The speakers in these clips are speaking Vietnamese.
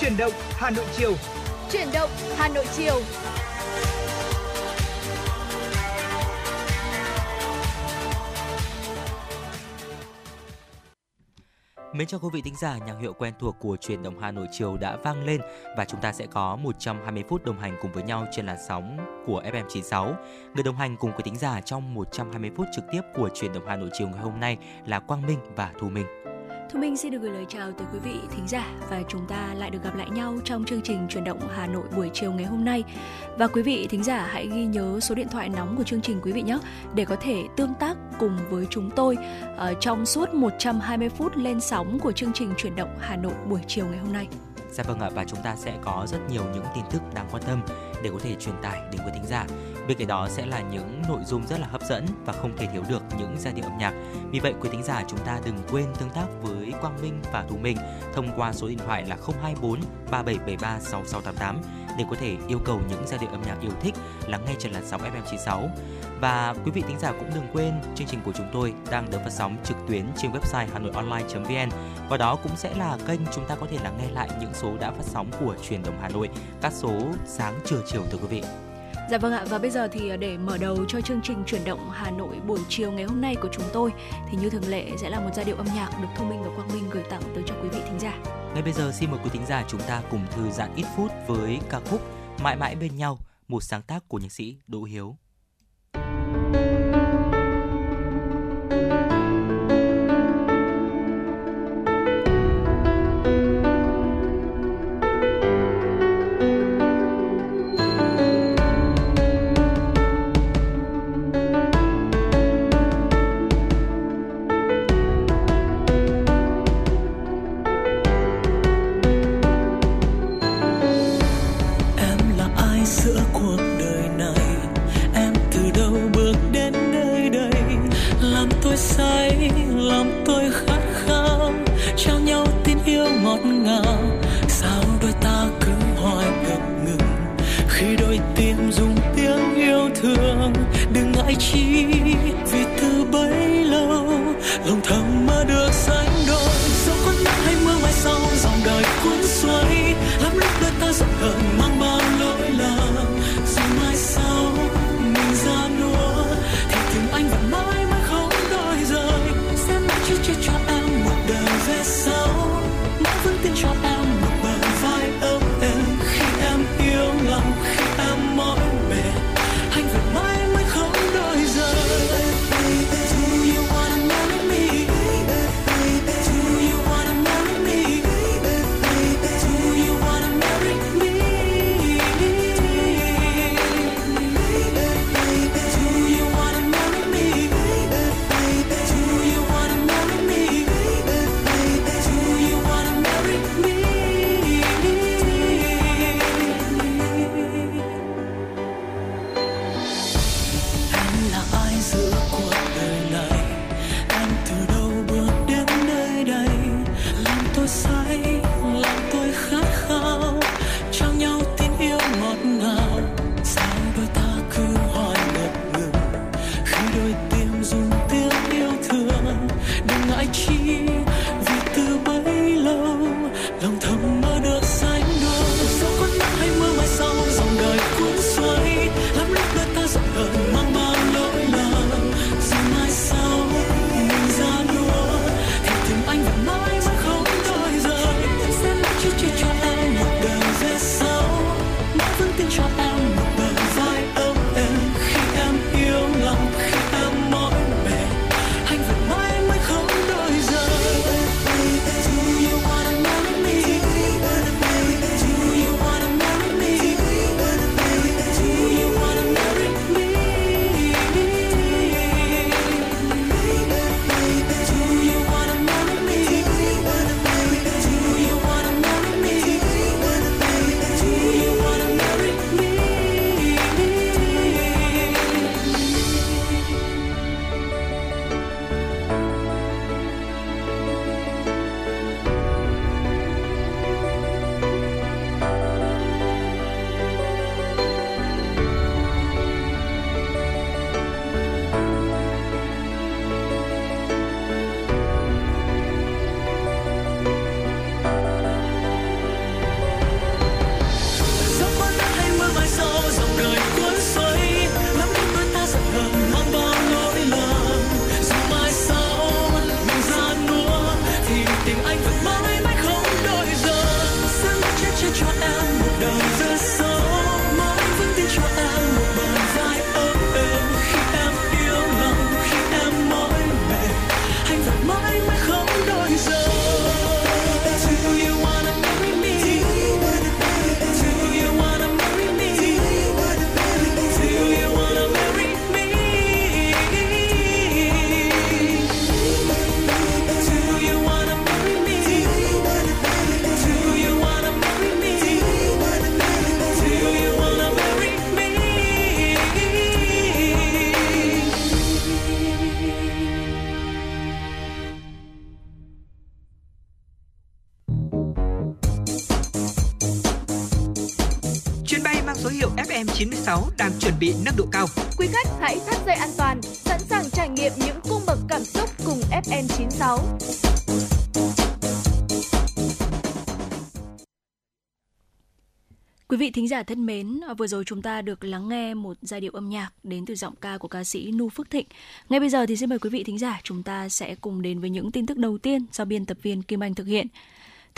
Chuyển động Hà Nội chiều. Chuyển động Hà Nội chiều. Mến chào quý vị thính giả, nhạc hiệu quen thuộc của truyền động Hà Nội chiều đã vang lên và chúng ta sẽ có 120 phút đồng hành cùng với nhau trên làn sóng của FM96. Người đồng hành cùng quý thính giả trong 120 phút trực tiếp của truyền động Hà Nội chiều ngày hôm nay là Quang Minh và Thu Minh. Thu Minh xin được gửi lời chào tới quý vị thính giả và chúng ta lại được gặp lại nhau trong chương trình truyền động Hà Nội buổi chiều ngày hôm nay. Và quý vị thính giả hãy ghi nhớ số điện thoại nóng của chương trình quý vị nhé để có thể tương tác cùng với chúng tôi uh, trong suốt 120 phút lên sóng của chương trình truyền động Hà Nội buổi chiều ngày hôm nay. Dạ vâng ạ và chúng ta sẽ có rất nhiều những tin tức đáng quan tâm để có thể truyền tải đến quý thính giả. Bên cạnh đó sẽ là những nội dung rất là hấp dẫn và không thể thiếu được những giai điệu âm nhạc. Vì vậy, quý thính giả chúng ta đừng quên tương tác với Quang Minh và Thu Minh thông qua số điện thoại là 024 3773 6688 để có thể yêu cầu những giai điệu âm nhạc yêu thích lắng nghe trên làn sóng FM96. Và quý vị thính giả cũng đừng quên, chương trình của chúng tôi đang được phát sóng trực tuyến trên website hanoionline.vn và đó cũng sẽ là kênh chúng ta có thể lắng nghe lại những số đã phát sóng của truyền động Hà Nội, các số sáng trưa chiều thưa quý vị. Dạ vâng ạ và bây giờ thì à, để mở đầu cho chương trình chuyển động Hà Nội buổi chiều ngày hôm nay của chúng tôi thì như thường lệ sẽ là một giai điệu âm nhạc được Thu Minh và Quang Minh gửi tặng tới cho quý vị thính giả. Ngay bây giờ xin mời quý thính giả chúng ta cùng thư giãn ít phút với ca khúc Mãi mãi bên nhau, một sáng tác của nhạc sĩ Đỗ Hiếu. 爱情。I cheat. FM96 đang chuẩn bị nâng độ cao. Quý khách hãy thắt dây an toàn, sẵn sàng trải nghiệm những cung bậc cảm xúc cùng FM96. Quý vị thính giả thân mến, vừa rồi chúng ta được lắng nghe một giai điệu âm nhạc đến từ giọng ca của ca sĩ Nu Phước Thịnh. Ngay bây giờ thì xin mời quý vị thính giả chúng ta sẽ cùng đến với những tin tức đầu tiên do biên tập viên Kim Anh thực hiện.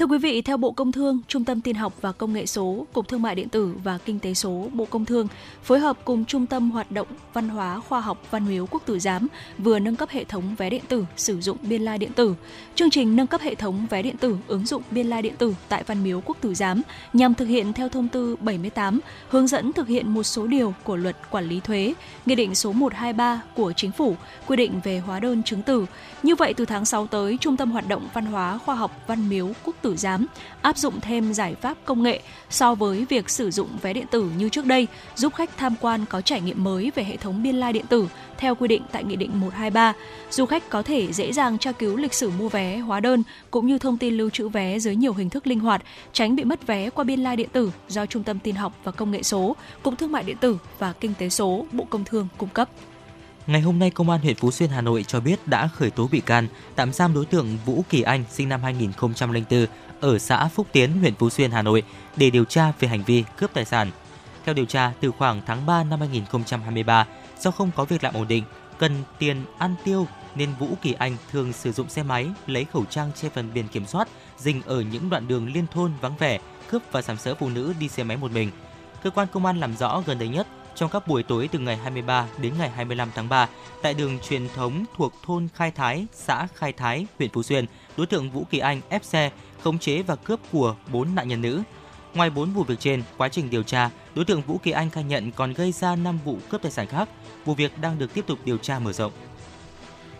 Thưa quý vị, theo Bộ Công Thương, Trung tâm Tin học và Công nghệ số, Cục Thương mại điện tử và Kinh tế số Bộ Công Thương phối hợp cùng Trung tâm Hoạt động Văn hóa Khoa học Văn miếu Quốc tử giám vừa nâng cấp hệ thống vé điện tử sử dụng biên lai điện tử. Chương trình nâng cấp hệ thống vé điện tử ứng dụng biên lai điện tử tại Văn miếu Quốc tử giám nhằm thực hiện theo thông tư 78, hướng dẫn thực hiện một số điều của Luật Quản lý thuế, Nghị định số 123 của Chính phủ quy định về hóa đơn chứng từ. Như vậy từ tháng 6 tới, Trung tâm Hoạt động Văn hóa Khoa học Văn miếu Quốc tử giám áp dụng thêm giải pháp công nghệ so với việc sử dụng vé điện tử như trước đây, giúp khách tham quan có trải nghiệm mới về hệ thống biên lai điện tử theo quy định tại Nghị định 123. Du khách có thể dễ dàng tra cứu lịch sử mua vé, hóa đơn cũng như thông tin lưu trữ vé dưới nhiều hình thức linh hoạt, tránh bị mất vé qua biên lai điện tử do Trung tâm Tin học và Công nghệ số, Cục Thương mại điện tử và Kinh tế số, Bộ Công Thương cung cấp. Ngày hôm nay, Công an huyện Phú Xuyên, Hà Nội cho biết đã khởi tố bị can, tạm giam đối tượng Vũ Kỳ Anh, sinh năm 2004, ở xã Phúc Tiến, huyện Phú Xuyên, Hà Nội để điều tra về hành vi cướp tài sản. Theo điều tra, từ khoảng tháng 3 năm 2023, do không có việc làm ổn định, cần tiền ăn tiêu nên Vũ Kỳ Anh thường sử dụng xe máy lấy khẩu trang che phần biển kiểm soát, dình ở những đoạn đường liên thôn vắng vẻ, cướp và sàm sỡ phụ nữ đi xe máy một mình. Cơ quan công an làm rõ gần đây nhất trong các buổi tối từ ngày 23 đến ngày 25 tháng 3 tại đường truyền thống thuộc thôn Khai Thái, xã Khai Thái, huyện Phú Xuyên, đối tượng Vũ Kỳ Anh ép xe, khống chế và cướp của 4 nạn nhân nữ. Ngoài 4 vụ việc trên, quá trình điều tra, đối tượng Vũ Kỳ Anh khai nhận còn gây ra 5 vụ cướp tài sản khác. Vụ việc đang được tiếp tục điều tra mở rộng.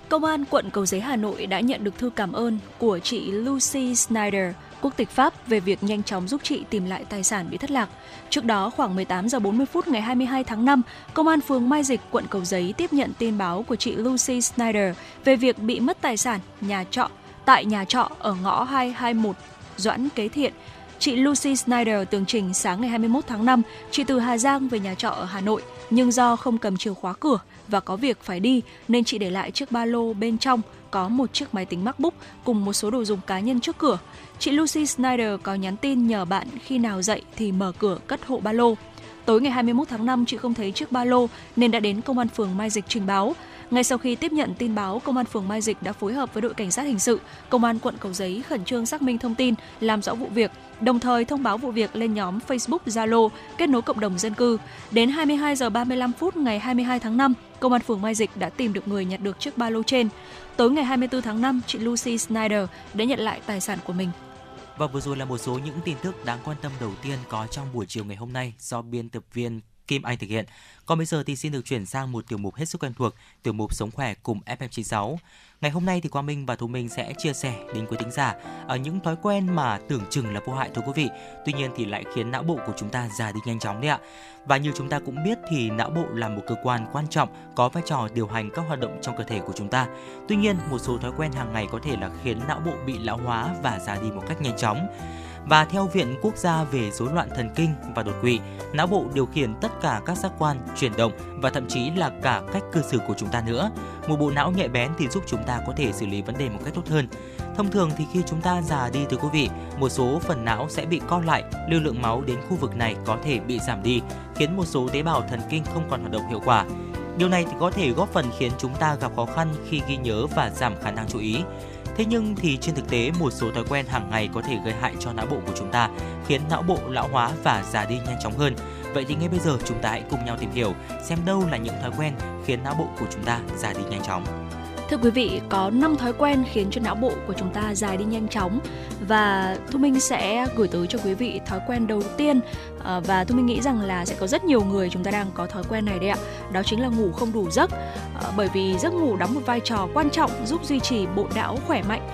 Công an quận Cầu Giấy Hà Nội đã nhận được thư cảm ơn của chị Lucy Snyder, quốc tịch Pháp về việc nhanh chóng giúp chị tìm lại tài sản bị thất lạc. Trước đó, khoảng 18 giờ 40 phút ngày 22 tháng 5, Công an phường Mai Dịch, quận Cầu Giấy tiếp nhận tin báo của chị Lucy Snyder về việc bị mất tài sản nhà trọ tại nhà trọ ở ngõ 221 Doãn Kế Thiện. Chị Lucy Snyder tường trình sáng ngày 21 tháng 5, chị từ Hà Giang về nhà trọ ở Hà Nội, nhưng do không cầm chìa khóa cửa và có việc phải đi nên chị để lại chiếc ba lô bên trong có một chiếc máy tính MacBook cùng một số đồ dùng cá nhân trước cửa. Chị Lucy Snyder có nhắn tin nhờ bạn khi nào dậy thì mở cửa cất hộ ba lô. Tối ngày 21 tháng 5 chị không thấy chiếc ba lô nên đã đến công an phường Mai Dịch trình báo. Ngay sau khi tiếp nhận tin báo, công an phường Mai Dịch đã phối hợp với đội cảnh sát hình sự, công an quận Cầu Giấy khẩn trương xác minh thông tin, làm rõ vụ việc, đồng thời thông báo vụ việc lên nhóm Facebook Zalo kết nối cộng đồng dân cư. Đến 22 giờ 35 phút ngày 22 tháng 5, công an phường Mai Dịch đã tìm được người nhặt được chiếc ba lô trên. Tối ngày 24 tháng 5, chị Lucy Snyder đã nhận lại tài sản của mình. Và vừa rồi là một số những tin tức đáng quan tâm đầu tiên có trong buổi chiều ngày hôm nay do biên tập viên Kim Anh thực hiện. Còn bây giờ thì xin được chuyển sang một tiểu mục hết sức quen thuộc, tiểu mục Sống khỏe cùng FM96. Ngày hôm nay thì Quang Minh và Thu Minh sẽ chia sẻ đến quý thính giả ở những thói quen mà tưởng chừng là vô hại thưa quý vị, tuy nhiên thì lại khiến não bộ của chúng ta già đi nhanh chóng đấy ạ. Và như chúng ta cũng biết thì não bộ là một cơ quan quan trọng có vai trò điều hành các hoạt động trong cơ thể của chúng ta. Tuy nhiên, một số thói quen hàng ngày có thể là khiến não bộ bị lão hóa và già đi một cách nhanh chóng. Và theo Viện Quốc gia về rối loạn thần kinh và đột quỵ, não bộ điều khiển tất cả các giác quan, chuyển động và thậm chí là cả cách cư xử của chúng ta nữa. Một bộ não nhạy bén thì giúp chúng ta có thể xử lý vấn đề một cách tốt hơn. Thông thường thì khi chúng ta già đi thưa quý vị, một số phần não sẽ bị co lại, lưu lượng máu đến khu vực này có thể bị giảm đi, khiến một số tế bào thần kinh không còn hoạt động hiệu quả. Điều này thì có thể góp phần khiến chúng ta gặp khó khăn khi ghi nhớ và giảm khả năng chú ý. Thế nhưng thì trên thực tế một số thói quen hàng ngày có thể gây hại cho não bộ của chúng ta, khiến não bộ lão hóa và già đi nhanh chóng hơn. Vậy thì ngay bây giờ chúng ta hãy cùng nhau tìm hiểu xem đâu là những thói quen khiến não bộ của chúng ta già đi nhanh chóng. Thưa quý vị, có 5 thói quen khiến cho não bộ của chúng ta dài đi nhanh chóng. Và Thu Minh sẽ gửi tới cho quý vị thói quen đầu tiên. Ờ, và Thu Minh nghĩ rằng là sẽ có rất nhiều người chúng ta đang có thói quen này đấy ạ. Đó chính là ngủ không đủ giấc. Ờ, bởi vì giấc ngủ đóng một vai trò quan trọng giúp duy trì bộ não khỏe mạnh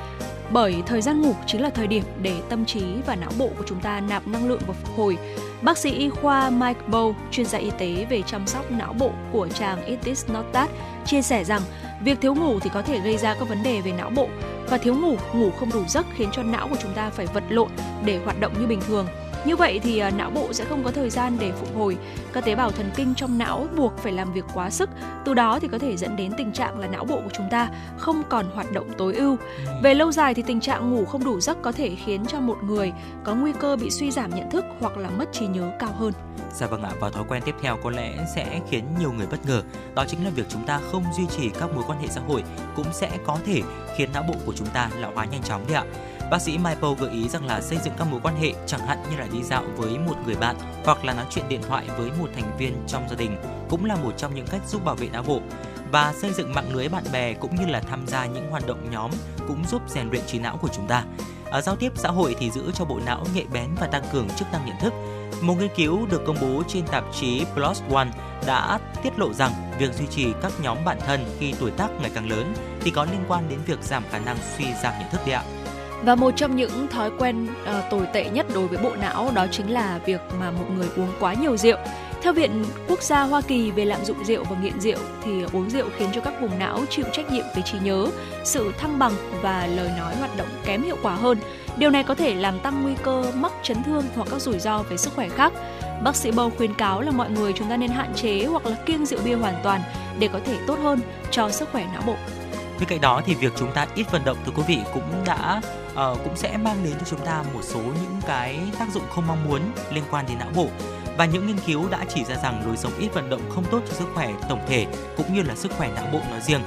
bởi thời gian ngủ chính là thời điểm để tâm trí và não bộ của chúng ta nạp năng lượng và phục hồi. Bác sĩ y khoa Mike Bow, chuyên gia y tế về chăm sóc não bộ của trang It Is Not That, chia sẻ rằng việc thiếu ngủ thì có thể gây ra các vấn đề về não bộ và thiếu ngủ, ngủ không đủ giấc khiến cho não của chúng ta phải vật lộn để hoạt động như bình thường. Như vậy thì uh, não bộ sẽ không có thời gian để phục hồi. Các tế bào thần kinh trong não buộc phải làm việc quá sức, từ đó thì có thể dẫn đến tình trạng là não bộ của chúng ta không còn hoạt động tối ưu. Ừ. Về lâu dài thì tình trạng ngủ không đủ giấc có thể khiến cho một người có nguy cơ bị suy giảm nhận thức hoặc là mất trí nhớ cao hơn. Dạ vâng ạ, và thói quen tiếp theo có lẽ sẽ khiến nhiều người bất ngờ. Đó chính là việc chúng ta không duy trì các mối quan hệ xã hội cũng sẽ có thể khiến não bộ của chúng ta lão hóa nhanh chóng đấy ạ. Bác sĩ Michael gợi ý rằng là xây dựng các mối quan hệ chẳng hạn như là đi dạo với một người bạn hoặc là nói chuyện điện thoại với một thành viên trong gia đình cũng là một trong những cách giúp bảo vệ não bộ và xây dựng mạng lưới bạn bè cũng như là tham gia những hoạt động nhóm cũng giúp rèn luyện trí não của chúng ta. Ở giao tiếp xã hội thì giữ cho bộ não nhạy bén và tăng cường chức năng nhận thức. Một nghiên cứu được công bố trên tạp chí PLOS ONE đã tiết lộ rằng việc duy trì các nhóm bạn thân khi tuổi tác ngày càng lớn thì có liên quan đến việc giảm khả năng suy giảm nhận thức đấy ạ. Và một trong những thói quen uh, tồi tệ nhất đối với bộ não đó chính là việc mà một người uống quá nhiều rượu. Theo Viện Quốc gia Hoa Kỳ về lạm dụng rượu và nghiện rượu thì uống rượu khiến cho các vùng não chịu trách nhiệm về trí nhớ, sự thăng bằng và lời nói hoạt động kém hiệu quả hơn. Điều này có thể làm tăng nguy cơ mắc chấn thương hoặc các rủi ro về sức khỏe khác. Bác sĩ bầu khuyến cáo là mọi người chúng ta nên hạn chế hoặc là kiêng rượu bia hoàn toàn để có thể tốt hơn cho sức khỏe não bộ. Bên cạnh đó thì việc chúng ta ít vận động thưa quý vị cũng đã uh, cũng sẽ mang đến cho chúng ta một số những cái tác dụng không mong muốn liên quan đến não bộ và những nghiên cứu đã chỉ ra rằng lối sống ít vận động không tốt cho sức khỏe tổng thể cũng như là sức khỏe não bộ nói riêng.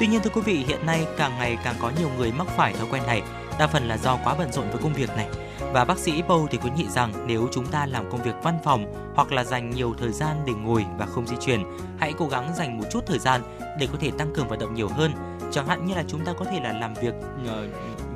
Tuy nhiên thưa quý vị, hiện nay càng ngày càng có nhiều người mắc phải thói quen này, đa phần là do quá bận rộn với công việc này. Và bác sĩ bầu thì khuyến nghị rằng nếu chúng ta làm công việc văn phòng hoặc là dành nhiều thời gian để ngồi và không di chuyển, hãy cố gắng dành một chút thời gian để có thể tăng cường vận động nhiều hơn. Chẳng hạn như là chúng ta có thể là làm việc uh,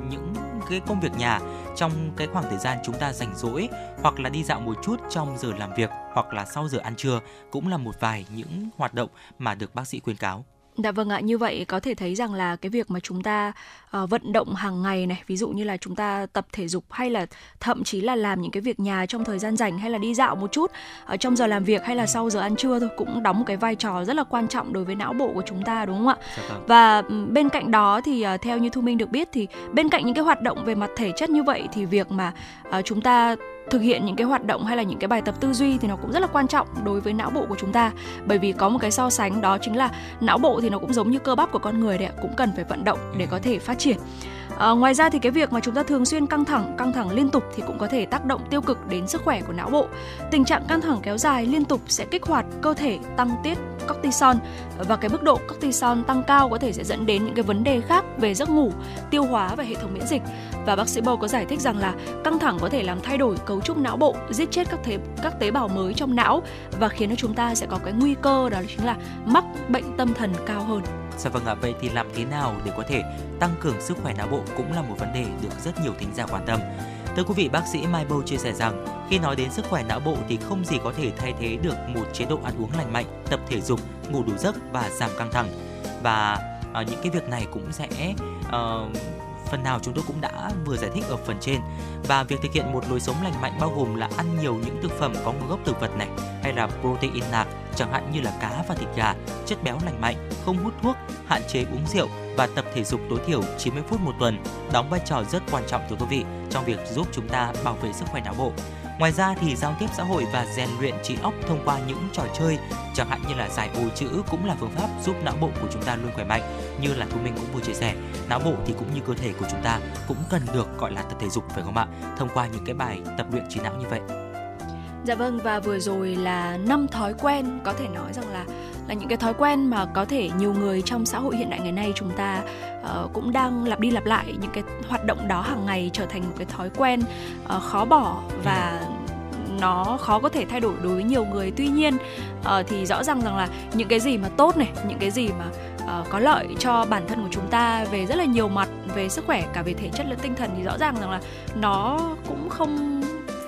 những cái công việc nhà trong cái khoảng thời gian chúng ta rảnh rỗi hoặc là đi dạo một chút trong giờ làm việc hoặc là sau giờ ăn trưa cũng là một vài những hoạt động mà được bác sĩ khuyến cáo. Dạ vâng ạ, như vậy có thể thấy rằng là cái việc mà chúng ta uh, vận động hàng ngày này, ví dụ như là chúng ta tập thể dục hay là thậm chí là làm những cái việc nhà trong thời gian rảnh hay là đi dạo một chút ở trong giờ làm việc hay là sau giờ ăn trưa thôi cũng đóng một cái vai trò rất là quan trọng đối với não bộ của chúng ta đúng không ạ? Dạ vâng. Và bên cạnh đó thì uh, theo như Thu Minh được biết thì bên cạnh những cái hoạt động về mặt thể chất như vậy thì việc mà uh, chúng ta thực hiện những cái hoạt động hay là những cái bài tập tư duy thì nó cũng rất là quan trọng đối với não bộ của chúng ta. Bởi vì có một cái so sánh đó chính là não bộ thì nó cũng giống như cơ bắp của con người đấy ạ, cũng cần phải vận động để có thể phát triển. À, ngoài ra thì cái việc mà chúng ta thường xuyên căng thẳng, căng thẳng liên tục thì cũng có thể tác động tiêu cực đến sức khỏe của não bộ. Tình trạng căng thẳng kéo dài liên tục sẽ kích hoạt cơ thể tăng tiết cortisol và cái mức độ cortisol tăng cao có thể sẽ dẫn đến những cái vấn đề khác về giấc ngủ, tiêu hóa và hệ thống miễn dịch. Và bác sĩ Bầu có giải thích rằng là căng thẳng có thể làm thay đổi cấu trúc não bộ, giết chết các tế các tế bào mới trong não và khiến cho chúng ta sẽ có cái nguy cơ đó chính là mắc bệnh tâm thần cao hơn. Dạ vâng ạ, vậy thì làm thế nào để có thể tăng cường sức khỏe não bộ cũng là một vấn đề được rất nhiều thính giả quan tâm. Thưa quý vị, bác sĩ Mai Bô chia sẻ rằng khi nói đến sức khỏe não bộ thì không gì có thể thay thế được một chế độ ăn uống lành mạnh, tập thể dục, ngủ đủ giấc và giảm căng thẳng. Và uh, những cái việc này cũng sẽ uh, phần nào chúng tôi cũng đã vừa giải thích ở phần trên và việc thực hiện một lối sống lành mạnh bao gồm là ăn nhiều những thực phẩm có nguồn gốc thực vật này hay là protein nạc chẳng hạn như là cá và thịt gà, chất béo lành mạnh, không hút thuốc, hạn chế uống rượu và tập thể dục tối thiểu 90 phút một tuần đóng vai trò rất quan trọng thưa quý vị trong việc giúp chúng ta bảo vệ sức khỏe não bộ. Ngoài ra thì giao tiếp xã hội và rèn luyện trí óc thông qua những trò chơi, chẳng hạn như là giải ô chữ cũng là phương pháp giúp não bộ của chúng ta luôn khỏe mạnh. Như là Thu Minh cũng vừa chia sẻ, não bộ thì cũng như cơ thể của chúng ta cũng cần được gọi là tập thể dục phải không ạ? Thông qua những cái bài tập luyện trí não như vậy. Dạ vâng và vừa rồi là năm thói quen có thể nói rằng là là những cái thói quen mà có thể nhiều người trong xã hội hiện đại ngày nay chúng ta uh, cũng đang lặp đi lặp lại những cái hoạt động đó hàng ngày trở thành một cái thói quen uh, khó bỏ và nó khó có thể thay đổi đối với nhiều người. Tuy nhiên uh, thì rõ ràng rằng là những cái gì mà tốt này những cái gì mà uh, có lợi cho bản thân của chúng ta về rất là nhiều mặt về sức khỏe cả về thể chất lẫn tinh thần thì rõ ràng rằng là nó cũng không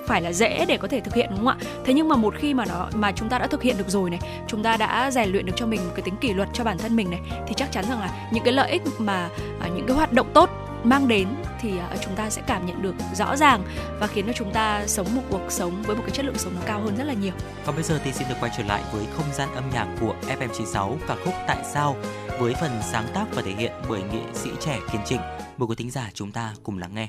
phải là dễ để có thể thực hiện đúng không ạ thế nhưng mà một khi mà nó mà chúng ta đã thực hiện được rồi này chúng ta đã rèn luyện được cho mình một cái tính kỷ luật cho bản thân mình này thì chắc chắn rằng là những cái lợi ích mà à, những cái hoạt động tốt mang đến thì à, chúng ta sẽ cảm nhận được rõ ràng và khiến cho chúng ta sống một cuộc sống với một cái chất lượng sống nó cao hơn rất là nhiều. Còn bây giờ thì xin được quay trở lại với không gian âm nhạc của FM96 ca khúc Tại sao với phần sáng tác và thể hiện bởi nghệ sĩ trẻ Kiên Trịnh. Mời quý thính giả chúng ta cùng lắng nghe.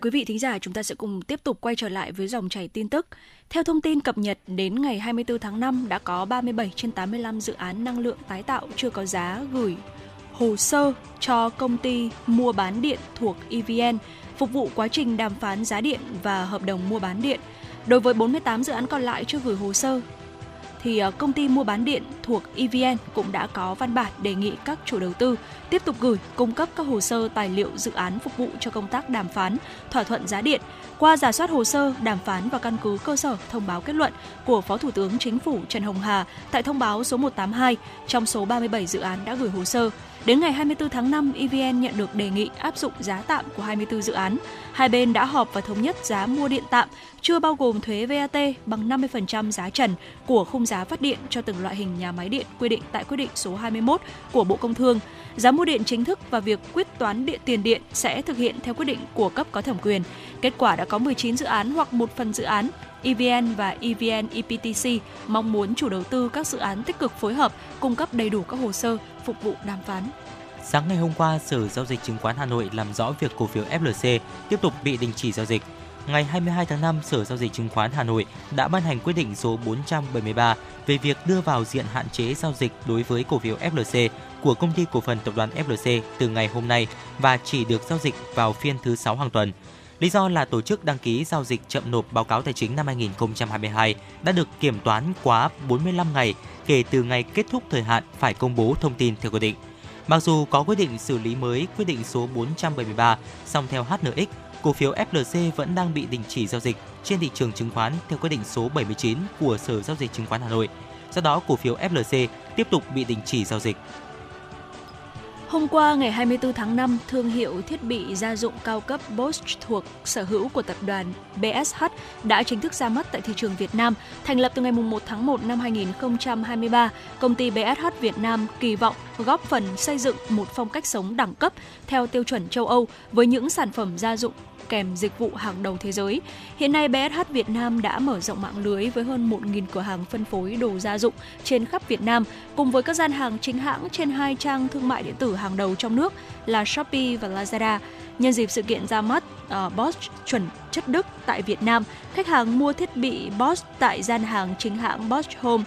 mời quý vị thính giả, chúng ta sẽ cùng tiếp tục quay trở lại với dòng chảy tin tức. Theo thông tin cập nhật, đến ngày 24 tháng 5 đã có 37 trên 85 dự án năng lượng tái tạo chưa có giá gửi hồ sơ cho công ty mua bán điện thuộc EVN phục vụ quá trình đàm phán giá điện và hợp đồng mua bán điện. Đối với 48 dự án còn lại chưa gửi hồ sơ thì ờ, công ty mua bán điện thuộc EVN cũng đã có văn bản đề nghị các chủ đầu tư tiếp tục gửi cung cấp các hồ sơ tài liệu dự án phục vụ cho công tác đàm phán, thỏa thuận giá điện. Qua giả soát hồ sơ, đàm phán và căn cứ cơ sở thông báo kết luận của Phó Thủ tướng Chính phủ Trần Hồng Hà tại thông báo số 182 trong số 37 dự án đã gửi hồ sơ, Đến ngày 24 tháng 5, EVN nhận được đề nghị áp dụng giá tạm của 24 dự án. Hai bên đã họp và thống nhất giá mua điện tạm chưa bao gồm thuế VAT bằng 50% giá trần của khung giá phát điện cho từng loại hình nhà máy điện quy định tại quyết định số 21 của Bộ Công Thương. Giá mua điện chính thức và việc quyết toán điện tiền điện sẽ thực hiện theo quyết định của cấp có thẩm quyền. Kết quả đã có 19 dự án hoặc một phần dự án EVN và EVN EPTC mong muốn chủ đầu tư các dự án tích cực phối hợp, cung cấp đầy đủ các hồ sơ phục vụ đàm phán. Sáng ngày hôm qua, Sở Giao dịch Chứng khoán Hà Nội làm rõ việc cổ phiếu FLC tiếp tục bị đình chỉ giao dịch. Ngày 22 tháng 5, Sở Giao dịch Chứng khoán Hà Nội đã ban hành quyết định số 473 về việc đưa vào diện hạn chế giao dịch đối với cổ phiếu FLC của công ty cổ phần tập đoàn FLC từ ngày hôm nay và chỉ được giao dịch vào phiên thứ 6 hàng tuần. Lý do là tổ chức đăng ký giao dịch chậm nộp báo cáo tài chính năm 2022 đã được kiểm toán quá 45 ngày kể từ ngày kết thúc thời hạn phải công bố thông tin theo quy định. Mặc dù có quyết định xử lý mới quyết định số 473, song theo HNX, cổ phiếu FLC vẫn đang bị đình chỉ giao dịch trên thị trường chứng khoán theo quyết định số 79 của Sở Giao dịch Chứng khoán Hà Nội. Do đó, cổ phiếu FLC tiếp tục bị đình chỉ giao dịch. Hôm qua ngày 24 tháng 5, thương hiệu thiết bị gia dụng cao cấp Bosch thuộc sở hữu của tập đoàn BSH đã chính thức ra mắt tại thị trường Việt Nam. Thành lập từ ngày 1 tháng 1 năm 2023, công ty BSH Việt Nam kỳ vọng góp phần xây dựng một phong cách sống đẳng cấp theo tiêu chuẩn châu Âu với những sản phẩm gia dụng kèm dịch vụ hàng đầu thế giới. Hiện nay BSH Việt Nam đã mở rộng mạng lưới với hơn 1.000 cửa hàng phân phối đồ gia dụng trên khắp Việt Nam, cùng với các gian hàng chính hãng trên hai trang thương mại điện tử hàng đầu trong nước là Shopee và Lazada. Nhân dịp sự kiện ra mắt ờ, uh, Bosch chuẩn chất Đức tại Việt Nam, khách hàng mua thiết bị Bosch tại gian hàng chính hãng Bosch Home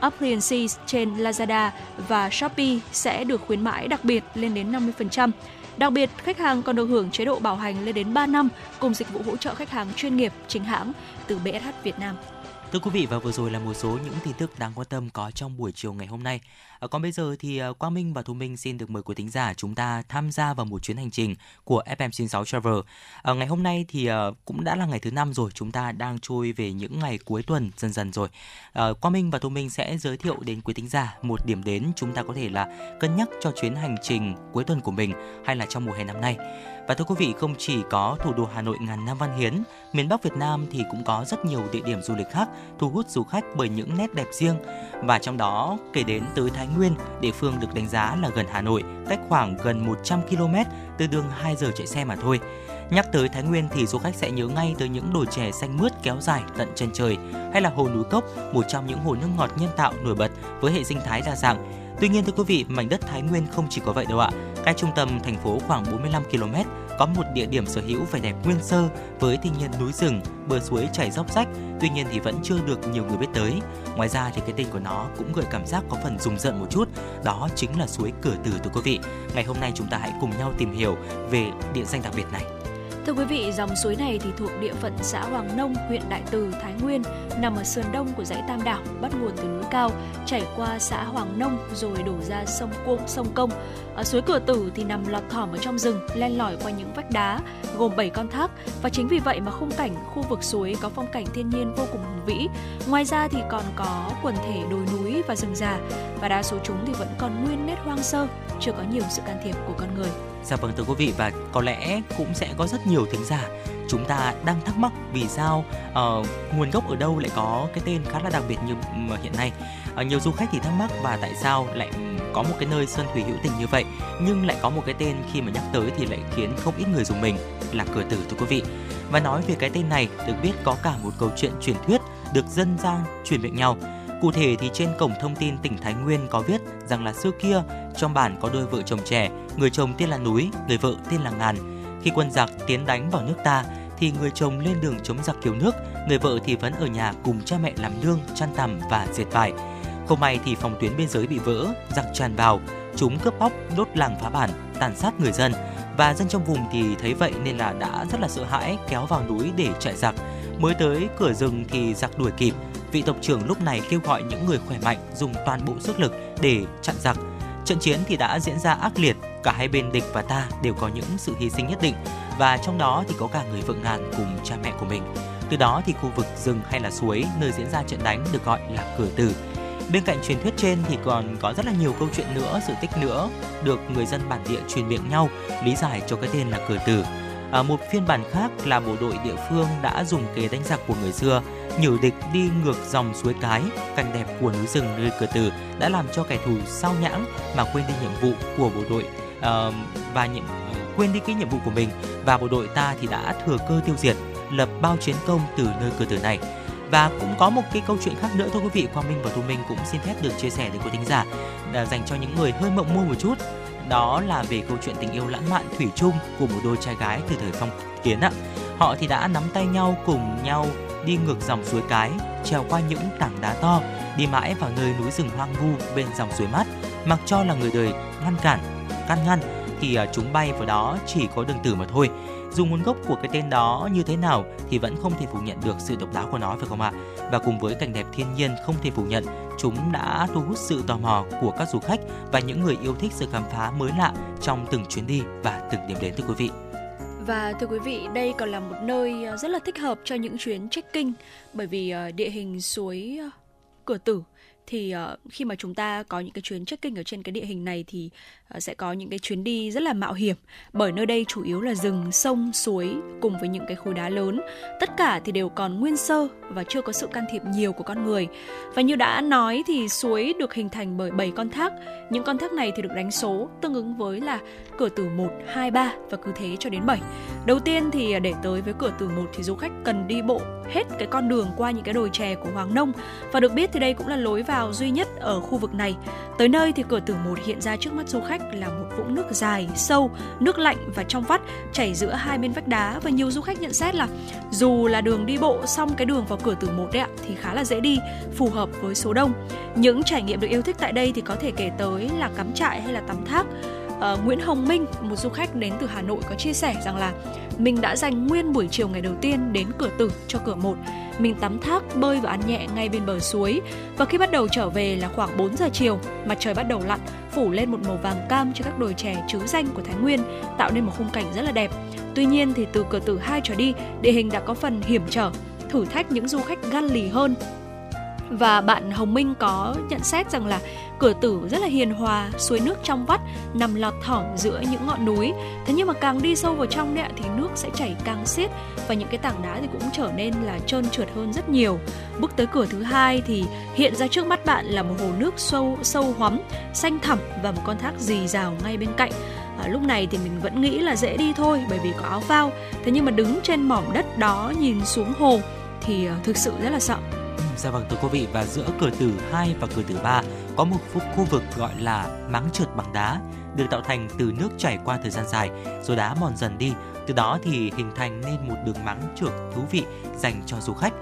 Appliances trên Lazada và Shopee sẽ được khuyến mãi đặc biệt lên đến 50%. Đặc biệt, khách hàng còn được hưởng chế độ bảo hành lên đến 3 năm cùng dịch vụ hỗ trợ khách hàng chuyên nghiệp chính hãng từ BSH Việt Nam. Thưa quý vị và vừa rồi là một số những tin tức đáng quan tâm có trong buổi chiều ngày hôm nay. À, còn bây giờ thì ờ, Quang Minh và Thu Minh xin được mời quý thính giả chúng ta tham gia vào một chuyến hành trình của FM96 Travel. À, ngày hôm nay thì cũng đã là ngày thứ năm rồi, chúng ta đang trôi về những ngày cuối tuần dần dần rồi. À, Quang Minh và Thu Minh sẽ giới thiệu đến quý thính giả một điểm đến chúng ta có thể là cân nhắc cho chuyến hành trình cuối tuần của mình hay là trong mùa hè năm nay. Và thưa quý vị, không chỉ có thủ đô Hà Nội ngàn năm văn hiến, miền Bắc Việt Nam thì cũng có rất nhiều địa điểm du lịch khác thu hút du khách bởi những nét đẹp riêng. Và trong đó kể đến tới Thái Nguyên, địa phương được đánh giá là gần Hà Nội, cách khoảng gần 100 km từ đường 2 giờ chạy xe mà thôi. Nhắc tới Thái Nguyên thì du khách sẽ nhớ ngay tới những đồi chè xanh mướt kéo dài tận chân trời, hay là hồ núi cốc, một trong những hồ nước ngọt nhân tạo nổi bật với hệ sinh thái đa dạng. Tuy nhiên thưa quý vị, mảnh đất Thái Nguyên không chỉ có vậy đâu ạ. Cách trung tâm thành phố khoảng 45 km có một địa điểm sở hữu vẻ đẹp nguyên sơ với thiên nhiên núi rừng, bờ suối chảy dốc rách, tuy nhiên thì vẫn chưa được nhiều người biết tới. Ngoài ra thì cái tên của nó cũng gợi cảm giác có phần rùng rợn một chút, đó chính là suối Cửa Tử thưa quý vị. Ngày hôm nay chúng ta hãy cùng nhau tìm hiểu về địa danh đặc biệt này. Thưa quý vị, dòng suối này thì thuộc địa phận xã Hoàng Nông, huyện Đại Từ, Thái Nguyên, nằm ở sườn đông của dãy Tam Đảo, bắt nguồn từ núi cao, chảy qua xã Hoàng Nông rồi đổ ra sông Cuông, sông Công. Ở suối Cửa Tử thì nằm lọt thỏm ở trong rừng, len lỏi qua những vách đá, gồm 7 con thác và chính vì vậy mà khung cảnh khu vực suối có phong cảnh thiên nhiên vô cùng hùng vĩ. Ngoài ra thì còn có quần thể đồi núi và rừng già và đa số chúng thì vẫn còn nguyên nét hoang sơ, chưa có nhiều sự can thiệp của con người. Dạ vâng thưa quý vị và có lẽ cũng sẽ có rất nhiều thính giả chúng ta đang thắc mắc vì sao uh, nguồn gốc ở đâu lại có cái tên khá là đặc biệt như hiện nay. Uh, nhiều du khách thì thắc mắc và tại sao lại có một cái nơi sơn thủy hữu tình như vậy nhưng lại có một cái tên khi mà nhắc tới thì lại khiến không ít người dùng mình là cửa tử thưa quý vị. Và nói về cái tên này được biết có cả một câu chuyện truyền thuyết được dân gian truyền miệng nhau. Cụ thể thì trên cổng thông tin tỉnh Thái Nguyên có viết rằng là xưa kia trong bản có đôi vợ chồng trẻ, người chồng tên là Núi, người vợ tên là Ngàn. Khi quân giặc tiến đánh vào nước ta thì người chồng lên đường chống giặc cứu nước, người vợ thì vẫn ở nhà cùng cha mẹ làm nương, chăn tằm và dệt vải. Không may thì phòng tuyến biên giới bị vỡ, giặc tràn vào, chúng cướp bóc, đốt làng phá bản, tàn sát người dân. Và dân trong vùng thì thấy vậy nên là đã rất là sợ hãi kéo vào núi để chạy giặc. Mới tới cửa rừng thì giặc đuổi kịp, vị tộc trưởng lúc này kêu gọi những người khỏe mạnh dùng toàn bộ sức lực để chặn giặc. Trận chiến thì đã diễn ra ác liệt, cả hai bên địch và ta đều có những sự hy sinh nhất định và trong đó thì có cả người vợ ngàn cùng cha mẹ của mình. Từ đó thì khu vực rừng hay là suối nơi diễn ra trận đánh được gọi là cửa tử. Bên cạnh truyền thuyết trên thì còn có rất là nhiều câu chuyện nữa, sự tích nữa được người dân bản địa truyền miệng nhau lý giải cho cái tên là cửa tử. À, một phiên bản khác là bộ đội địa phương đã dùng kế đánh giặc của người xưa nhử địch đi ngược dòng suối cái cảnh đẹp của núi rừng nơi cửa tử đã làm cho kẻ thù sao nhãng mà quên đi nhiệm vụ của bộ đội à, và nhiệm ờ, quên đi cái nhiệm vụ của mình. Và bộ đội ta thì đã thừa cơ tiêu diệt lập bao chiến công từ nơi cửa tử này. Và cũng có một cái câu chuyện khác nữa thôi quý vị Quang Minh và Thu Minh cũng xin phép được chia sẻ đến quý thính giả ờ, dành cho những người hơi mộng mơ một chút đó là về câu chuyện tình yêu lãng mạn thủy chung của một đôi trai gái từ thời phong kiến ạ. Họ thì đã nắm tay nhau, cùng nhau đi ngược dòng suối cái, trèo qua những tảng đá to, đi mãi vào nơi núi rừng hoang vu bên dòng suối mát. Mặc cho là người đời ngăn cản, can ngăn, thì à, chúng bay vào đó chỉ có đường tử mà thôi dù nguồn gốc của cái tên đó như thế nào thì vẫn không thể phủ nhận được sự độc đáo của nó phải không ạ? Và cùng với cảnh đẹp thiên nhiên không thể phủ nhận, chúng đã thu hút sự tò mò của các du khách và những người yêu thích sự khám phá mới lạ trong từng chuyến đi và từng điểm đến thưa quý vị. Và thưa quý vị, đây còn là một nơi ờ, rất là thích hợp cho những chuyến trekking bởi vì ờ, địa hình suối ờ, Cửa Tử thì uh, khi mà chúng ta có những cái chuyến trekking ở trên cái địa hình này thì Ờ, sẽ có những cái chuyến đi rất là mạo hiểm bởi nơi đây chủ yếu là rừng, sông, suối cùng với những cái khối đá lớn. Tất cả thì đều còn nguyên sơ và chưa có sự can thiệp nhiều của con người. Và như đã nói thì suối được hình thành bởi 7 con thác. Những con thác này thì được đánh số tương ứng với là cửa tử 1, 2, 3 và cứ thế cho đến 7. Đầu tiên thì à, để tới với cửa tử 1 thì du khách cần đi bộ hết cái con đường qua những cái đồi chè của Hoàng Nông và được biết thì đây cũng là lối vào duy nhất ở khu vực này. Tới nơi thì cửa tử một hiện ra trước mắt du khách là một vũng nước dài, sâu, nước lạnh và trong vắt chảy giữa hai bên vách đá và nhiều du khách nhận xét là dù là đường đi bộ xong cái đường vào cửa tử một đấy ạ thì khá là dễ đi, phù hợp với số đông. Những trải nghiệm được yêu thích tại đây thì có thể kể tới là cắm trại hay là tắm thác. Uh, Nguyễn Hồng Minh, một du khách đến từ Hà Nội có chia sẻ rằng là mình đã dành nguyên buổi chiều ngày đầu tiên đến cửa tử cho cửa một. Mình tắm thác, bơi và ăn nhẹ ngay bên bờ suối. Và khi bắt đầu trở về là khoảng 4 giờ chiều, mặt trời bắt đầu lặn, phủ lên một màu vàng cam cho các đồi chè chứ danh của Thái Nguyên, tạo nên một khung cảnh rất là đẹp. Tuy nhiên thì từ cửa tử 2 trở đi, địa hình đã có phần hiểm trở, thử thách những du khách gan lì hơn và bạn Hồng Minh có nhận xét rằng là cửa tử rất là hiền hòa, suối nước trong vắt nằm lọt thỏm giữa những ngọn núi. Thế nhưng mà càng đi sâu vào trong đấy thì nước sẽ chảy càng xiết và những cái tảng đá thì cũng trở nên là trơn trượt hơn rất nhiều. Bước tới cửa thứ hai thì hiện ra trước mắt bạn là một hồ nước sâu sâu hoắm, xanh thẳm và một con thác dì rào ngay bên cạnh. À, lúc này thì mình vẫn nghĩ là dễ đi thôi bởi vì có áo phao. Thế nhưng mà đứng trên mỏm đất đó nhìn xuống hồ thì à, thực sự rất là sợ. Dạ vâng thưa quý vị, và giữa cửa tử 2 và cửa tử 3 có một khu vực gọi là máng trượt bằng đá, được tạo thành từ nước chảy qua thời gian dài, rồi đá mòn dần đi. Từ đó thì hình thành nên một đường máng trượt thú vị dành cho du khách.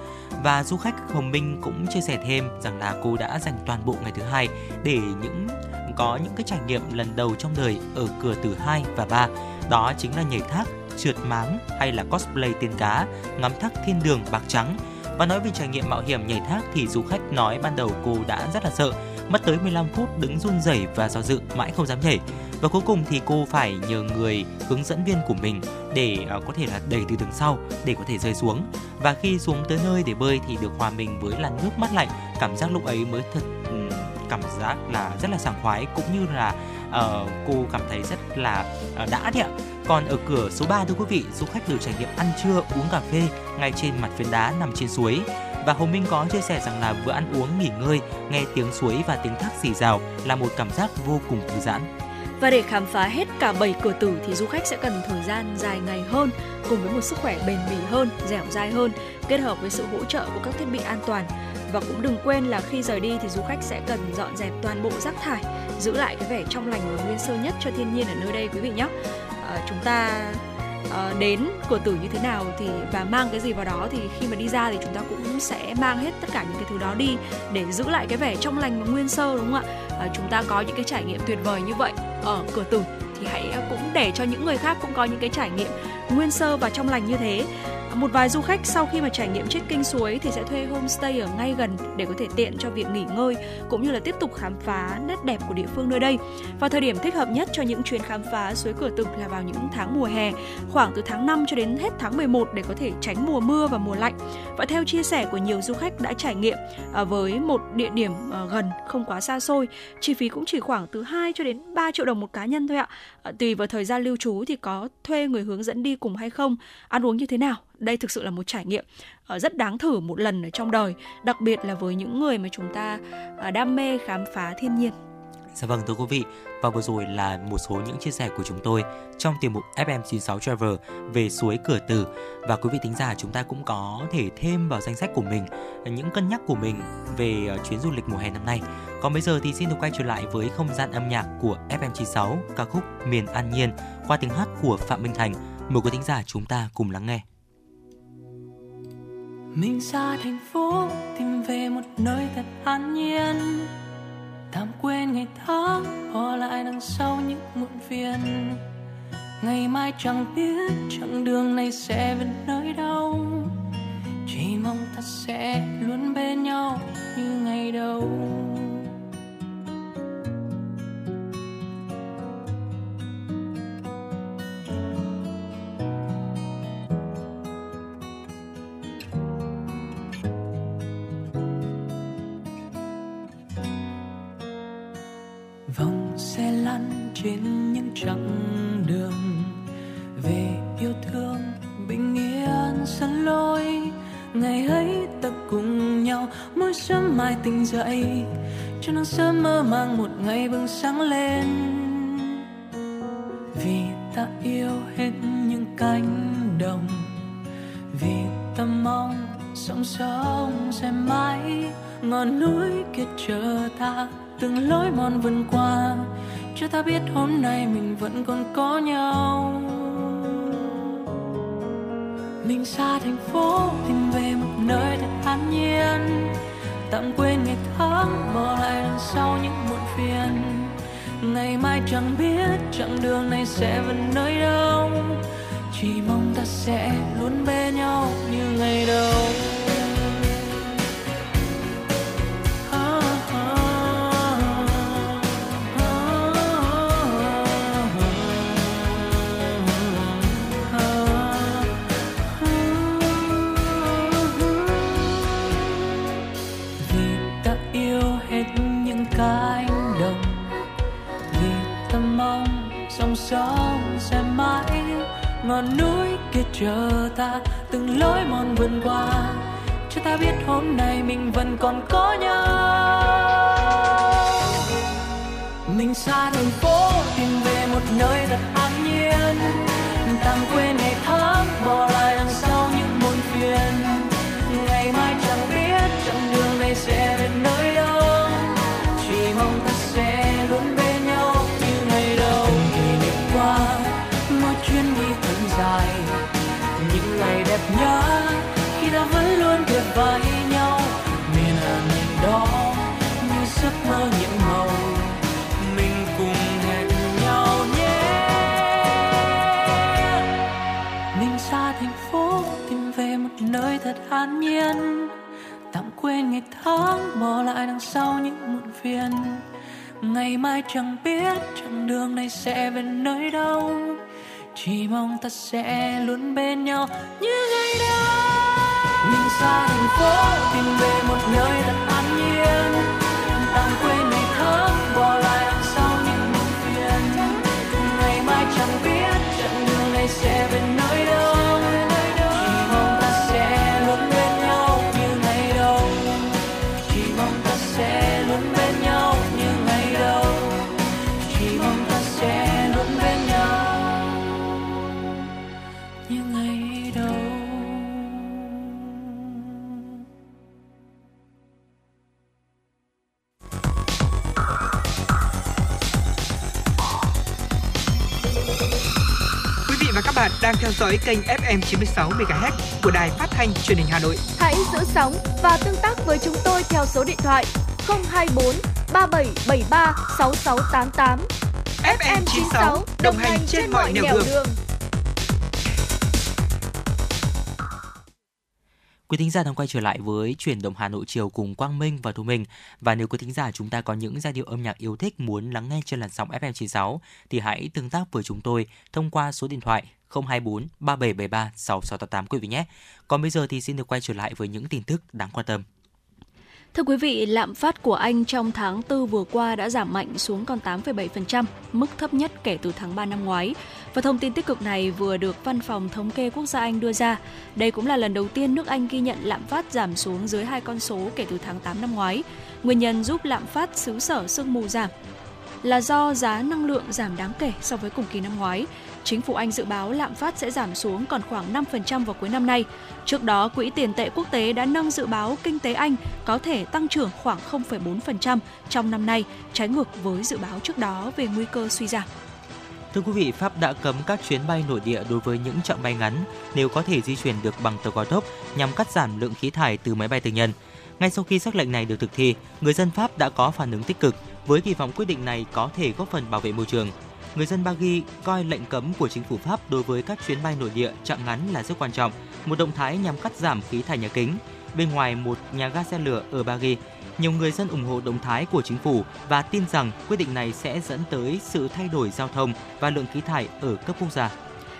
Và du khách Hồng Minh cũng chia sẻ thêm rằng là cô đã dành toàn bộ ngày thứ hai để những, có những cái trải nghiệm lần đầu trong đời ở cửa tử 2 và 3 đó chính là nhảy thác, trượt máng hay là cosplay tiên cá, ngắm thác thiên đường bạc trắng và nói về trải nghiệm mạo hiểm nhảy thác thì du khách nói ban đầu cô đã rất là sợ, mất tới 15 phút đứng run rẩy và do dự mãi không dám nhảy. Và cuối cùng thì cô phải nhờ người hướng dẫn viên của mình để à, có thể là đẩy từ đằng sau để có thể rơi xuống. Và khi xuống tới nơi để bơi thì được hòa mình với làn nước mát lạnh, cảm giác lúc ấy mới thật cảm giác là rất là sảng khoái cũng như là uh, cô cảm thấy rất là uh, đã đấy ạ. Còn ở cửa số 3 thưa quý vị, du khách được trải nghiệm ăn trưa, uống cà phê ngay trên mặt phiến đá nằm trên suối. Và Hồng Minh có chia sẻ rằng là vừa ăn uống, nghỉ ngơi, nghe tiếng suối và tiếng thác xì rào là một cảm giác vô cùng thư giãn. Và để khám phá hết cả 7 cửa tử thì du khách sẽ cần thời gian dài ngày hơn cùng với một sức khỏe bền bỉ hơn, dẻo dai hơn, kết hợp với sự hỗ trợ của các thiết bị an toàn. Và cũng đừng quên là khi rời đi thì du khách sẽ cần dọn dẹp toàn bộ rác thải, giữ lại cái vẻ trong lành và nguyên sơ nhất cho thiên nhiên ở nơi đây quý vị nhé. À, chúng ta uh, đến cửa tử như thế nào thì và mang cái gì vào đó thì khi mà đi ra thì chúng ta cũng sẽ mang hết tất cả những cái thứ đó đi để giữ lại cái vẻ trong lành và nguyên sơ đúng không ạ uh, chúng ta có những cái trải nghiệm tuyệt vời như vậy ở cửa tử thì hãy cũng để cho những người khác cũng có những cái trải nghiệm nguyên sơ và trong lành như thế một vài du khách sau khi mà trải nghiệm trekking suối thì sẽ thuê homestay ở ngay gần để có thể tiện cho việc nghỉ ngơi cũng như là tiếp tục khám phá nét đẹp của địa phương nơi đây. Và thời điểm thích hợp nhất cho những chuyến khám phá suối cửa tực là vào những tháng mùa hè, khoảng từ tháng 5 cho đến hết tháng 11 để có thể tránh mùa mưa và mùa lạnh. Và theo chia sẻ của nhiều du khách đã trải nghiệm à, với một địa điểm à, gần không quá xa xôi, chi phí cũng chỉ khoảng từ 2 cho đến 3 triệu đồng một cá nhân thôi ạ. À, tùy vào thời gian lưu trú thì có thuê người hướng dẫn đi cùng hay không, ăn uống như thế nào. Đây thực sự là một trải nghiệm ờ, rất đáng thử một lần ở trong đời, đặc biệt là với những người mà chúng ta à, đam mê khám phá thiên nhiên. Dạ vâng thưa quý vị, và vừa rồi là một số những chia sẻ của chúng tôi trong tiểu mục FM96 Travel về suối Cửa Tử và quý vị thính giả chúng ta cũng có thể thêm vào danh sách của mình những cân nhắc của mình về ờ, chuyến du lịch mùa hè năm nay. Còn bây giờ thì xin được quay trở lại với không gian âm nhạc của FM96 ca khúc Miền An Nhiên qua tiếng hát của Phạm Minh Thành. Mời quý thính giả chúng ta cùng lắng nghe. Mình xa thành phố, tìm về một nơi thật an nhiên. Tạm quên ngày tháng bỏ lại đằng sau những muộn phiền. Ngày mai chẳng biết, chặng đường này sẽ về nơi đâu. Chỉ mong ta sẽ luôn bên nhau như ngày đầu. Ngày ấy ta cùng nhau, mỗi sớm mai tỉnh dậy, cho nắng sớm mơ mang một ngày bừng sáng lên. Vì ta yêu hết những cánh đồng, vì ta mong sóng sông sẽ mãi, ngọn núi kia chờ ta, từng lối mòn vượt qua. Cho ta biết hôm nay mình vẫn còn có nhau mình xa thành phố tìm về một nơi thật an nhiên. Tạm quên ngày tháng, bỏ lại đằng sau những muộn phiền. Ngày mai chẳng biết, chặng đường này sẽ vẫn nơi đâu. Chỉ mong ta sẽ luôn bên nhau như ngày đầu. Xong sẽ mãi. Ngọn núi kia chờ ta, từng lối mòn vượt qua. Cho ta biết hôm nay mình vẫn còn có nhau. Mình xa thành phố, tìm về một nơi thật an an nhiên. Tạm quên ngày tháng, bỏ lại đằng sau những muộn phiền. Ngày mai chẳng biết, chặng đường này sẽ về nơi đâu. Chỉ mong ta sẽ luôn bên nhau như ngày đó. Mình xa thành phố tìm về một nơi thật an nhiên. Tạm quên ngày tháng, bỏ lại đằng sau những muộn phiền. Ngày mai chẳng biết, chặng đường này sẽ về nơi đang theo dõi kênh FM 96 MHz của đài phát thanh truyền hình Hà Nội. Hãy giữ sóng và tương tác với chúng tôi theo số điện thoại 024 3773 6688. FM 96 đồng hành trên, trên mọi nẻo đường. đường. Quý thính giả đang quay trở lại với chuyển động Hà Nội chiều cùng Quang Minh và Thu Minh. Và nếu quý thính giả chúng ta có những giai điệu âm nhạc yêu thích muốn lắng nghe trên làn sóng FM96 thì hãy tương tác với chúng tôi thông qua số điện thoại 024 3773 6688 quý vị nhé. Còn bây giờ thì xin được quay trở lại với những tin tức đáng quan tâm. Thưa quý vị, lạm phát của Anh trong tháng 4 vừa qua đã giảm mạnh xuống còn 8,7%, mức thấp nhất kể từ tháng 3 năm ngoái. Và thông tin tích cực này vừa được Văn phòng Thống kê Quốc gia Anh đưa ra. Đây cũng là lần đầu tiên nước Anh ghi nhận lạm phát giảm xuống dưới hai con số kể từ tháng 8 năm ngoái. Nguyên nhân giúp lạm phát xứ sở sương mù giảm là do giá năng lượng giảm đáng kể so với cùng kỳ năm ngoái. Chính phủ Anh dự báo lạm phát sẽ giảm xuống còn khoảng 5% vào cuối năm nay. Trước đó, Quỹ tiền tệ quốc tế đã nâng dự báo kinh tế Anh có thể tăng trưởng khoảng 0,4% trong năm nay, trái ngược với dự báo trước đó về nguy cơ suy giảm. Thưa quý vị, Pháp đã cấm các chuyến bay nội địa đối với những chặng bay ngắn nếu có thể di chuyển được bằng tàu cao tốc nhằm cắt giảm lượng khí thải từ máy bay tư nhân. Ngay sau khi sắc lệnh này được thực thi, người dân Pháp đã có phản ứng tích cực với kỳ vọng quyết định này có thể góp phần bảo vệ môi trường. Người dân Bagi coi lệnh cấm của chính phủ Pháp đối với các chuyến bay nội địa chặng ngắn là rất quan trọng, một động thái nhằm cắt giảm khí thải nhà kính. Bên ngoài một nhà ga xe lửa ở Bagi, nhiều người dân ủng hộ động thái của chính phủ và tin rằng quyết định này sẽ dẫn tới sự thay đổi giao thông và lượng khí thải ở cấp quốc gia.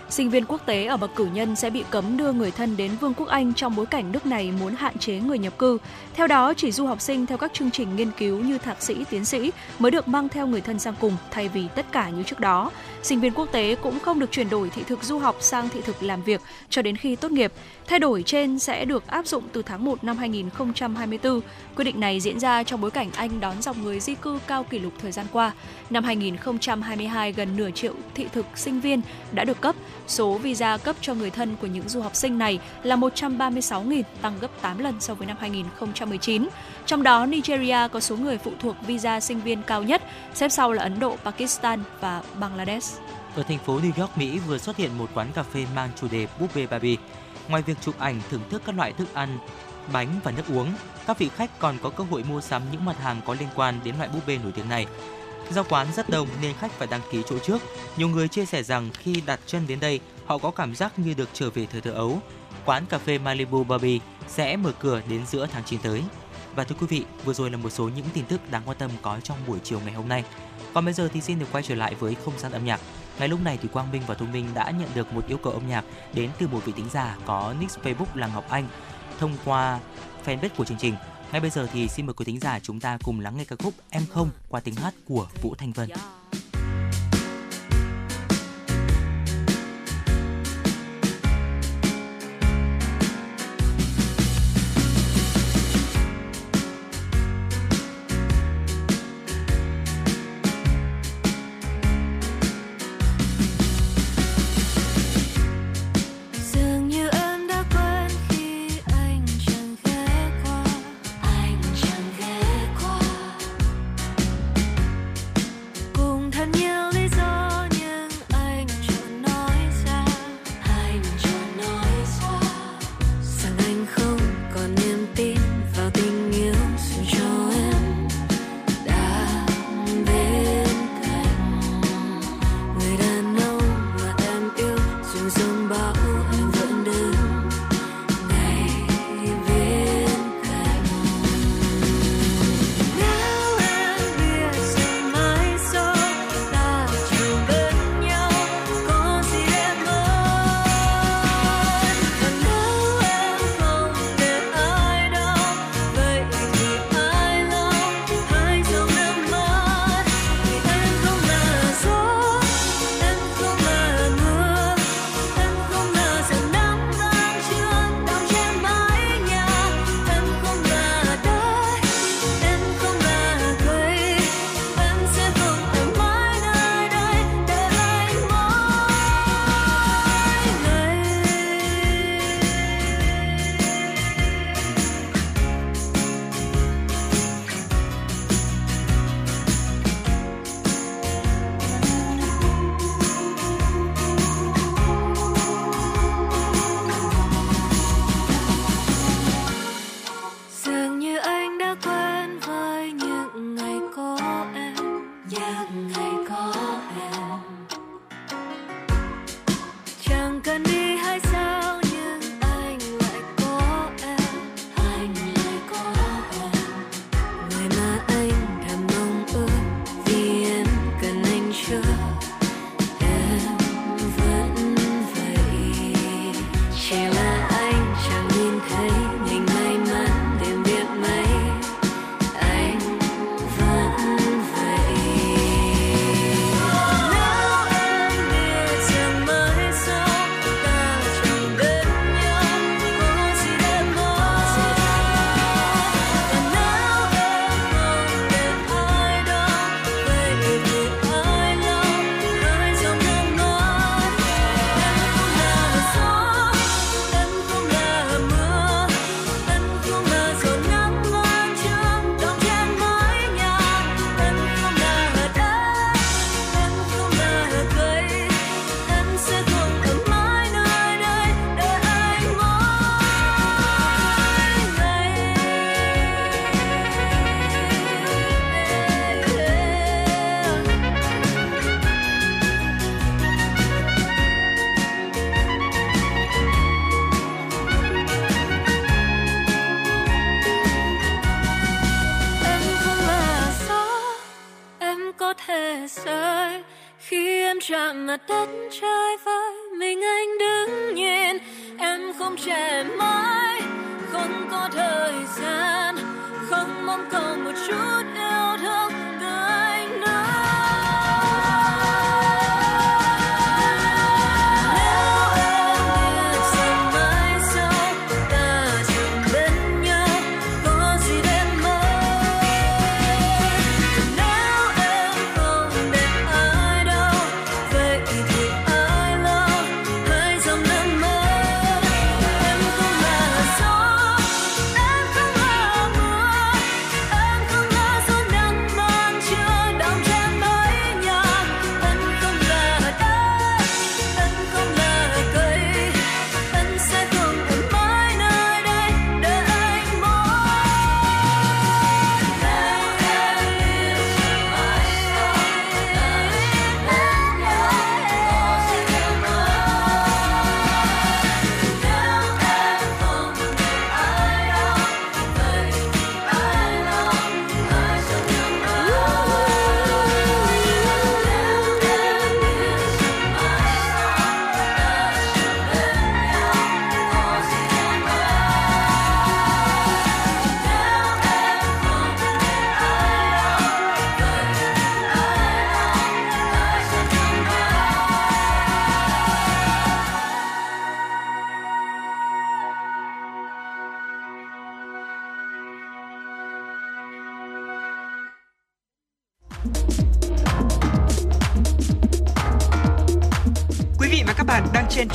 Sinh viên quốc tế ở bậc cử nhân sẽ bị cấm đưa người thân đến Vương quốc Anh trong bối cảnh nước này muốn hạn chế người nhập cư. Theo đó, chỉ du học sinh theo các chương trình nghiên cứu như thạc sĩ, tiến sĩ mới được mang theo người thân sang cùng thay vì tất cả như trước đó. Sinh viên quốc tế cũng không được chuyển đổi thị thực du học sang thị thực làm việc cho đến khi tốt nghiệp. Thay đổi trên sẽ được áp dụng từ tháng 1 năm 2024. Quyết định này diễn ra trong bối cảnh Anh đón dòng người di cư cao kỷ lục thời gian qua. Năm 2022, gần nửa triệu thị thực sinh viên đã được cấp. Số visa cấp cho người thân của những du học sinh này là 136.000, tăng gấp 8 lần so với năm 2019. Trong đó, Nigeria có số người phụ thuộc visa sinh viên cao nhất, xếp sau là Ấn Độ, Pakistan và Bangladesh. Ở thành phố New York, Mỹ vừa xuất hiện một quán cà phê mang chủ đề búp bê Barbie. Ngoài việc chụp ảnh thưởng thức các loại thức ăn, bánh và nước uống, các vị khách còn có cơ hội mua sắm những mặt hàng có liên quan đến loại búp bê nổi tiếng này. Do quán rất đông nên khách phải đăng ký chỗ trước. Nhiều người chia sẻ rằng khi đặt chân đến đây, họ có cảm giác như được trở về thời thơ ấu. Quán cà phê Malibu Barbie sẽ mở cửa đến giữa tháng 9 tới. Và thưa quý vị, vừa rồi là một số những tin tức đáng quan tâm có trong buổi chiều ngày hôm nay. Còn bây giờ thì xin được quay trở lại với không gian âm nhạc. Ngay lúc này thì Quang Minh và Thu Minh đã nhận được một yêu cầu âm nhạc đến từ một vị tính giả có nick Facebook là Ngọc Anh thông qua fanpage của chương trình. Ngay bây giờ thì xin mời quý thính giả chúng ta cùng lắng nghe ca khúc Em không qua tiếng hát của Vũ Thanh Vân. Yeah.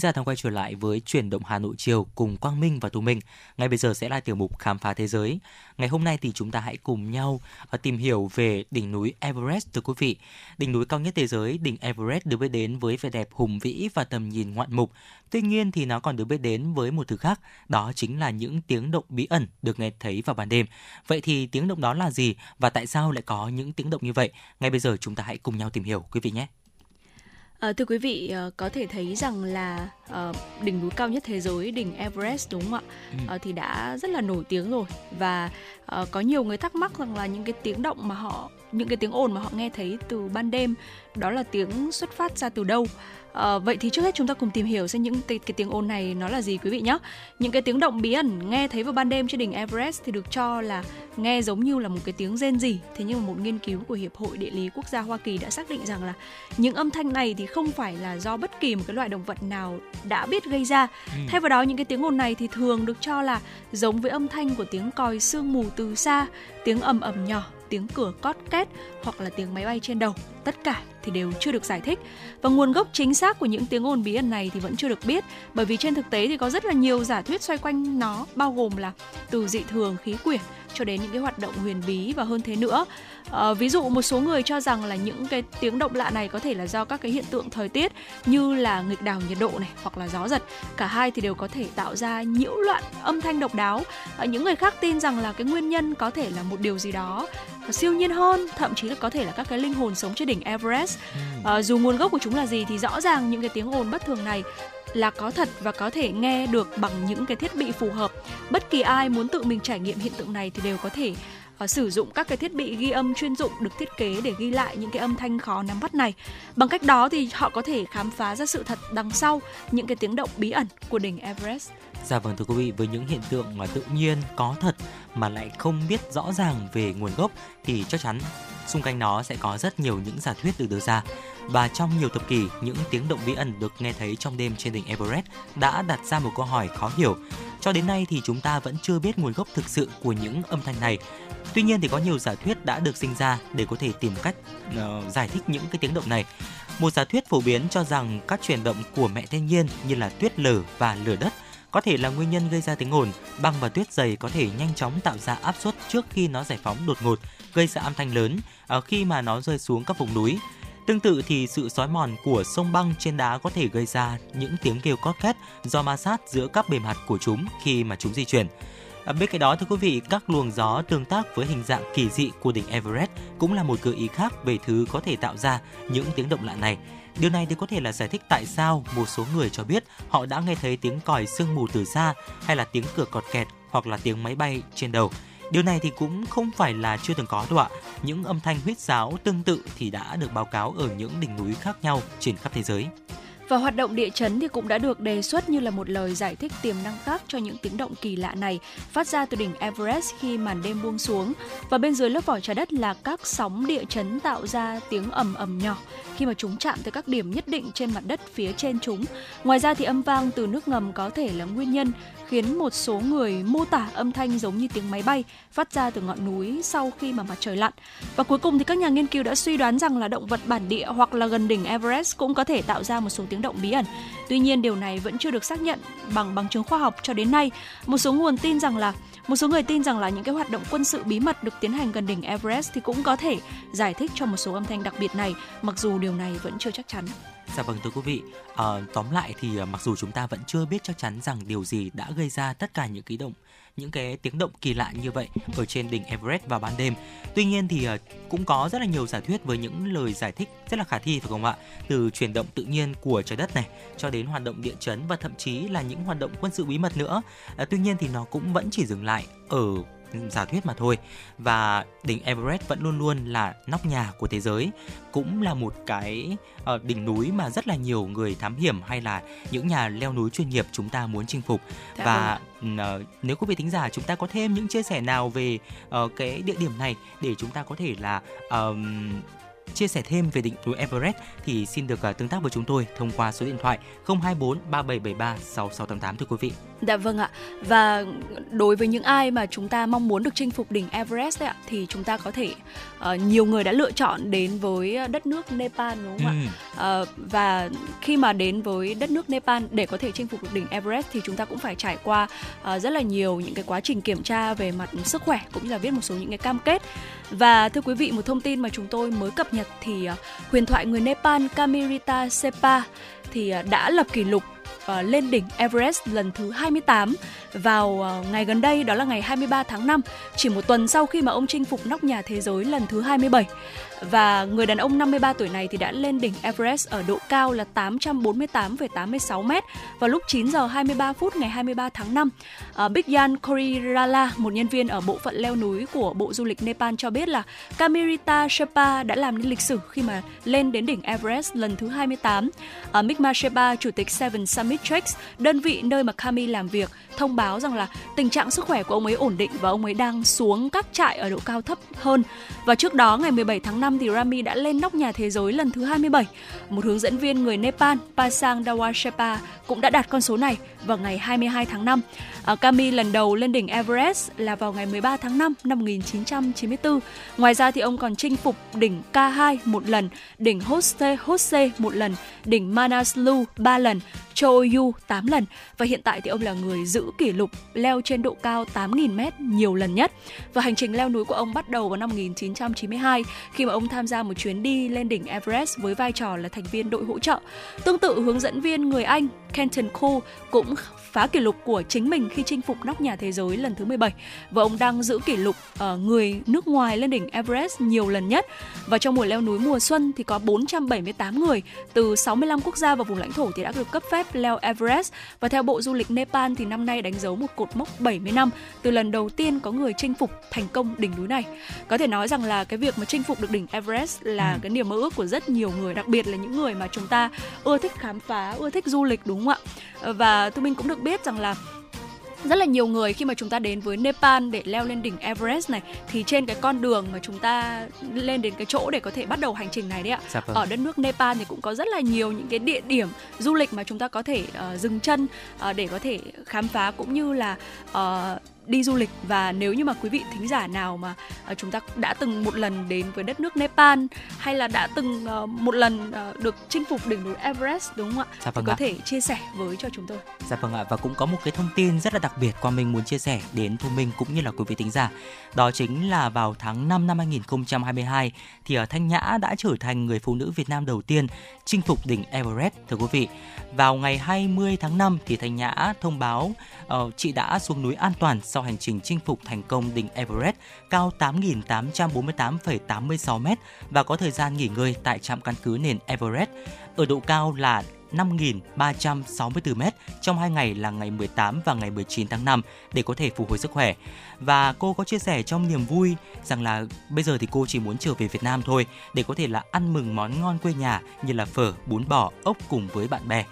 Thính giả đang quay trở lại với chuyển động Hà Nội chiều cùng Quang Minh và Thu Minh. Ngay bây giờ sẽ là tiểu mục khám phá thế giới. Ngày hôm nay thì chúng ta hãy cùng nhau ờ, tìm hiểu về đỉnh núi Everest thưa quý vị. Đỉnh núi cao nhất thế giới, đỉnh Everest được biết đến với vẻ đẹp hùng vĩ và tầm nhìn ngoạn mục. Tuy nhiên thì nó còn được biết đến với một thứ khác, đó chính là những tiếng động bí ẩn được nghe thấy vào ban đêm. Vậy thì tiếng động đó là gì và tại sao lại có những tiếng động như vậy? Ngay bây giờ chúng ta hãy cùng nhau tìm hiểu quý vị nhé. À, thưa quý vị, ờ, có thể thấy rằng là ờ, đỉnh núi cao nhất thế giới, đỉnh Everest đúng không ạ? Ờ, thì đã rất là nổi tiếng rồi và có nhiều người thắc mắc rằng là những cái tiếng động mà họ, những cái tiếng ồn mà họ nghe thấy từ ban đêm, đó là tiếng xuất phát ra từ đâu? Ờ, vậy thì trước hết chúng ta cùng tìm hiểu xem những cái, cái tiếng ồn này nó là gì quý vị nhé. Những cái tiếng động bí ẩn nghe thấy vào ban đêm trên đỉnh Everest thì được cho là nghe giống như là một cái tiếng rên rỉ. Thế nhưng mà một nghiên cứu của Hiệp hội Địa lý Quốc gia Hoa Kỳ đã xác định rằng là những âm thanh này thì không phải là do bất kỳ một cái loài động vật nào đã biết gây ra. Thay vào đó những cái tiếng ồn này thì thường được cho là giống với âm thanh của tiếng còi sương mù từ xa, tiếng ầm ầm nhỏ, tiếng cửa cót két hoặc là tiếng máy bay trên đầu. Tất cả thì đều chưa được giải thích. Và nguồn gốc chính xác của những tiếng ồn bí ẩn này thì vẫn chưa được biết, bởi vì trên thực tế thì có rất là nhiều giả thuyết xoay quanh nó, bao gồm là từ dị thường, khí quyển cho đến những cái hoạt động huyền bí và hơn thế nữa. Ờ, ví dụ một số người cho rằng là những cái tiếng động lạ này có thể là do các cái hiện tượng thời tiết như là nghịch đảo nhiệt độ này hoặc là gió giật. Cả hai thì đều có thể tạo ra nhiễu loạn âm thanh độc đáo. Ờ, những người khác tin rằng là cái nguyên nhân có thể là một điều gì đó siêu nhiên hơn, thậm chí là có thể là các cái linh hồn sống trên đỉnh Everest. Ờ, dù nguồn gốc của chúng là gì thì rõ ràng những cái tiếng ồn bất thường này là có thật và có thể nghe được bằng những cái thiết bị phù hợp. Bất kỳ ai muốn tự mình trải nghiệm hiện tượng này thì đều có thể ờ, sử dụng các cái thiết bị ghi âm chuyên dụng được thiết kế để ghi lại những cái âm thanh khó nắm bắt này. Bằng cách đó thì họ có thể khám phá ra sự thật đằng sau những cái tiếng động bí ẩn của đỉnh Everest. Dạ vâng thưa quý vị, với những hiện tượng mà tự nhiên có thật mà lại không biết rõ ràng về nguồn gốc thì chắc chắn xung quanh nó sẽ có rất nhiều những giả thuyết được đưa ra. Và trong nhiều thập kỷ, những tiếng động bí ẩn được nghe thấy trong đêm trên đỉnh Everest đã đặt ra một câu hỏi khó hiểu. Cho đến nay thì chúng ta vẫn chưa biết nguồn gốc thực sự của những âm thanh này. Tuy nhiên thì có nhiều giả thuyết đã được sinh ra để có thể tìm cách uh, giải thích những cái tiếng động này. Một giả thuyết phổ biến cho rằng các chuyển động của mẹ thiên nhiên như là tuyết lở và lửa đất có thể là nguyên nhân gây ra tiếng ồn. Băng và tuyết dày có thể nhanh chóng tạo ra áp suất trước khi nó giải phóng đột ngột, gây ra âm thanh lớn ở khi mà nó rơi xuống các vùng núi. Tương tự thì sự xói mòn của sông băng trên đá có thể gây ra những tiếng kêu cót két do ma sát giữa các bề mặt của chúng khi mà chúng di chuyển. À, bên cạnh đó thưa quý vị, các luồng gió tương tác với hình dạng kỳ dị của đỉnh Everest cũng là một gợi ý khác về thứ có thể tạo ra những tiếng động lạ này. Điều này thì có thể là giải thích tại sao một số người cho biết họ đã nghe thấy tiếng còi sương mù từ xa hay là tiếng cửa cọt kẹt hoặc là tiếng máy bay trên đầu. Điều này thì cũng không phải là chưa từng có đâu ạ. Những âm thanh huyết sáo tương tự thì đã được báo cáo ở những đỉnh núi khác nhau trên khắp thế giới. Và hoạt động địa chấn thì cũng đã được đề xuất như là một lời giải thích tiềm năng khác cho những tiếng động kỳ lạ này phát ra từ đỉnh Everest khi màn đêm buông xuống. Và bên dưới lớp vỏ trái đất là các sóng địa chấn tạo ra tiếng ầm ầm nhỏ khi mà chúng chạm tới các điểm nhất định trên mặt đất phía trên chúng. Ngoài ra thì âm vang từ nước ngầm có thể là nguyên nhân khiến một số người mô tả âm thanh giống như tiếng máy bay phát ra từ ngọn núi sau khi mà mặt trời lặn. Và cuối cùng thì các nhà nghiên cứu đã suy đoán rằng là động vật bản địa hoặc là gần đỉnh Everest cũng có thể tạo ra một số tiếng động bí ẩn. Tuy nhiên điều này vẫn chưa được xác nhận bằng bằng chứng khoa học cho đến nay. Một số nguồn tin rằng là một số người tin rằng là những cái hoạt động quân sự bí mật được tiến hành gần đỉnh Everest thì cũng có thể giải thích cho một số âm thanh đặc biệt này, mặc dù điều này vẫn chưa chắc chắn. Dạ vâng thưa quý vị, à, tóm lại thì ờ, mặc dù chúng ta vẫn chưa biết chắc chắn rằng điều gì đã gây ra tất cả những cái động những cái tiếng động kỳ lạ như vậy ở trên đỉnh Everest vào ban đêm. Tuy nhiên thì ờ, cũng có rất là nhiều giả thuyết với những lời giải thích rất là khả thi phải không ạ? Từ chuyển động tự nhiên của trái đất này cho đến hoạt động địa chấn và thậm chí là những hoạt động quân sự bí mật nữa. À, tuy nhiên thì nó cũng vẫn chỉ dừng lại ở giả thuyết mà thôi. Và đỉnh Everest vẫn luôn luôn là nóc nhà của thế giới cũng là một cái uh, đỉnh núi mà rất là nhiều người thám hiểm hay là những nhà leo núi chuyên nghiệp chúng ta muốn chinh phục. Dạ và uh, nếu quý vị thính giả chúng ta có thêm những chia sẻ nào về uh, cái địa điểm này để chúng ta có thể là chia sẻ thêm về đỉnh núi Everest thì xin được uh, tương tác với chúng tôi thông qua số điện thoại 024 3773 6688 thưa quý vị. Dạ vâng ạ. Và đối với những ai mà chúng ta mong muốn được chinh phục đỉnh Everest đấy ạ thì chúng ta có thể uh, nhiều người đã lựa chọn đến với đất nước Nepal đúng không ạ? Ờ, và khi mà đến với đất nước Nepal để có thể chinh phục được đỉnh Everest thì chúng ta cũng phải trải qua ờ, rất là nhiều những cái quá trình kiểm tra về mặt sức khỏe cũng như là viết một số những cái cam kết. Và thưa quý vị, một thông tin mà chúng tôi mới cập nhật thì à, huyền thoại người Nepal Kamirita Sepa thì à, đã lập kỷ lục à, lên đỉnh Everest lần thứ 28 vào ngày gần đây, đó là ngày 23 tháng 5 chỉ một tuần sau khi mà ông chinh phục nóc nhà thế giới lần thứ 27 và người đàn ông 53 tuổi này thì đã lên đỉnh Everest ở độ cao là 848,86 m vào lúc 9 giờ 23 phút ngày 23 tháng 5. À, Bigyan Korirala, một nhân viên ở bộ phận leo núi của Bộ Du lịch Nepal cho biết là Kamirita Sherpa đã làm nên lịch sử khi mà lên đến đỉnh Everest lần thứ 28. À, Mikma Sherpa, chủ tịch Seven Summit Treks, đơn vị nơi mà Kami làm việc, thông báo rằng là tình trạng sức khỏe của ông ấy ổn định và ông ấy đang xuống các trại ở độ cao thấp hơn. Và trước đó ngày 17 tháng 5 năm thì Rami đã lên nóc nhà thế giới lần thứ 27. Một hướng dẫn viên người Nepal, Pasang Dawashepa cũng đã đạt con số này vào ngày 22 tháng 5. À, Kami lần đầu lên đỉnh Everest là vào ngày 13 tháng 5 năm 1994. Ngoài ra thì ông còn chinh phục đỉnh K2 một lần, đỉnh Hoste Hose một lần, đỉnh Manaslu 3 lần, Choyu 8 lần và hiện tại thì ông là người giữ kỷ lục leo trên độ cao 8.000m nhiều lần nhất. Và hành trình leo núi của ông bắt đầu vào năm 1992 khi mà ông tham gia một chuyến đi lên đỉnh Everest với vai trò là thành viên đội hỗ trợ. Tương tự, hướng dẫn viên người Anh Kenton Cole cũng phá kỷ lục của chính mình khi chinh phục nóc nhà thế giới lần thứ 17 và ông đang giữ kỷ lục ở người nước ngoài lên đỉnh Everest nhiều lần nhất và trong mùa leo núi mùa xuân thì có 478 người từ 65 quốc gia và vùng lãnh thổ thì đã được cấp phép leo Everest và theo Bộ Du lịch Nepal thì năm nay đánh dấu một cột mốc 70 năm từ lần đầu tiên có người chinh phục thành công đỉnh núi này. Có thể nói rằng là cái việc mà chinh phục được đỉnh Everest là cái niềm mơ ước của rất nhiều người, đặc biệt là những người mà chúng ta ưa thích khám phá, ưa thích du lịch đúng không ạ? Và tụi mình cũng được biết rằng là rất là nhiều người khi mà chúng ta đến với Nepal để leo lên đỉnh Everest này thì trên cái con đường mà chúng ta lên đến cái chỗ để có thể bắt đầu hành trình này đấy ạ. Dạ vâng. Ở đất nước Nepal thì cũng có rất là nhiều những cái địa điểm du lịch mà chúng ta có thể uh, dừng chân uh, để có thể khám phá cũng như là uh, đi du lịch và nếu như mà quý vị thính giả nào mà uh, chúng ta đã từng một lần đến với đất nước Nepal hay là đã từng uh, một lần uh, được chinh phục đỉnh núi Everest đúng không ạ? Dạ vâng thì có ạ. thể chia sẻ với cho chúng tôi. Dạ vâng ạ và cũng có một cái thông tin rất là đặc biệt qua mình muốn chia sẻ đến Thu Minh cũng như là quý vị thính giả. Đó chính là vào tháng 5 năm 2022 thì ở Thanh Nhã đã trở thành người phụ nữ Việt Nam đầu tiên chinh phục đỉnh Everest thưa quý vị. Vào ngày 20 tháng 5 thì Thanh Nhã thông báo ờ, chị đã xuống núi an toàn sau sau hành trình chinh phục thành công đỉnh Everest cao 8.848,86 m và có thời gian nghỉ ngơi tại trạm căn cứ nền Everest ở độ cao là 5.364 m trong hai ngày là ngày 18 và ngày 19 tháng 5 để có thể phục hồi sức khỏe. Và cô có chia sẻ trong niềm vui rằng là bây giờ thì cô chỉ muốn trở về Việt Nam thôi để có thể là ăn mừng món ngon quê nhà như là phở, bún bò, ốc cùng với bạn bè.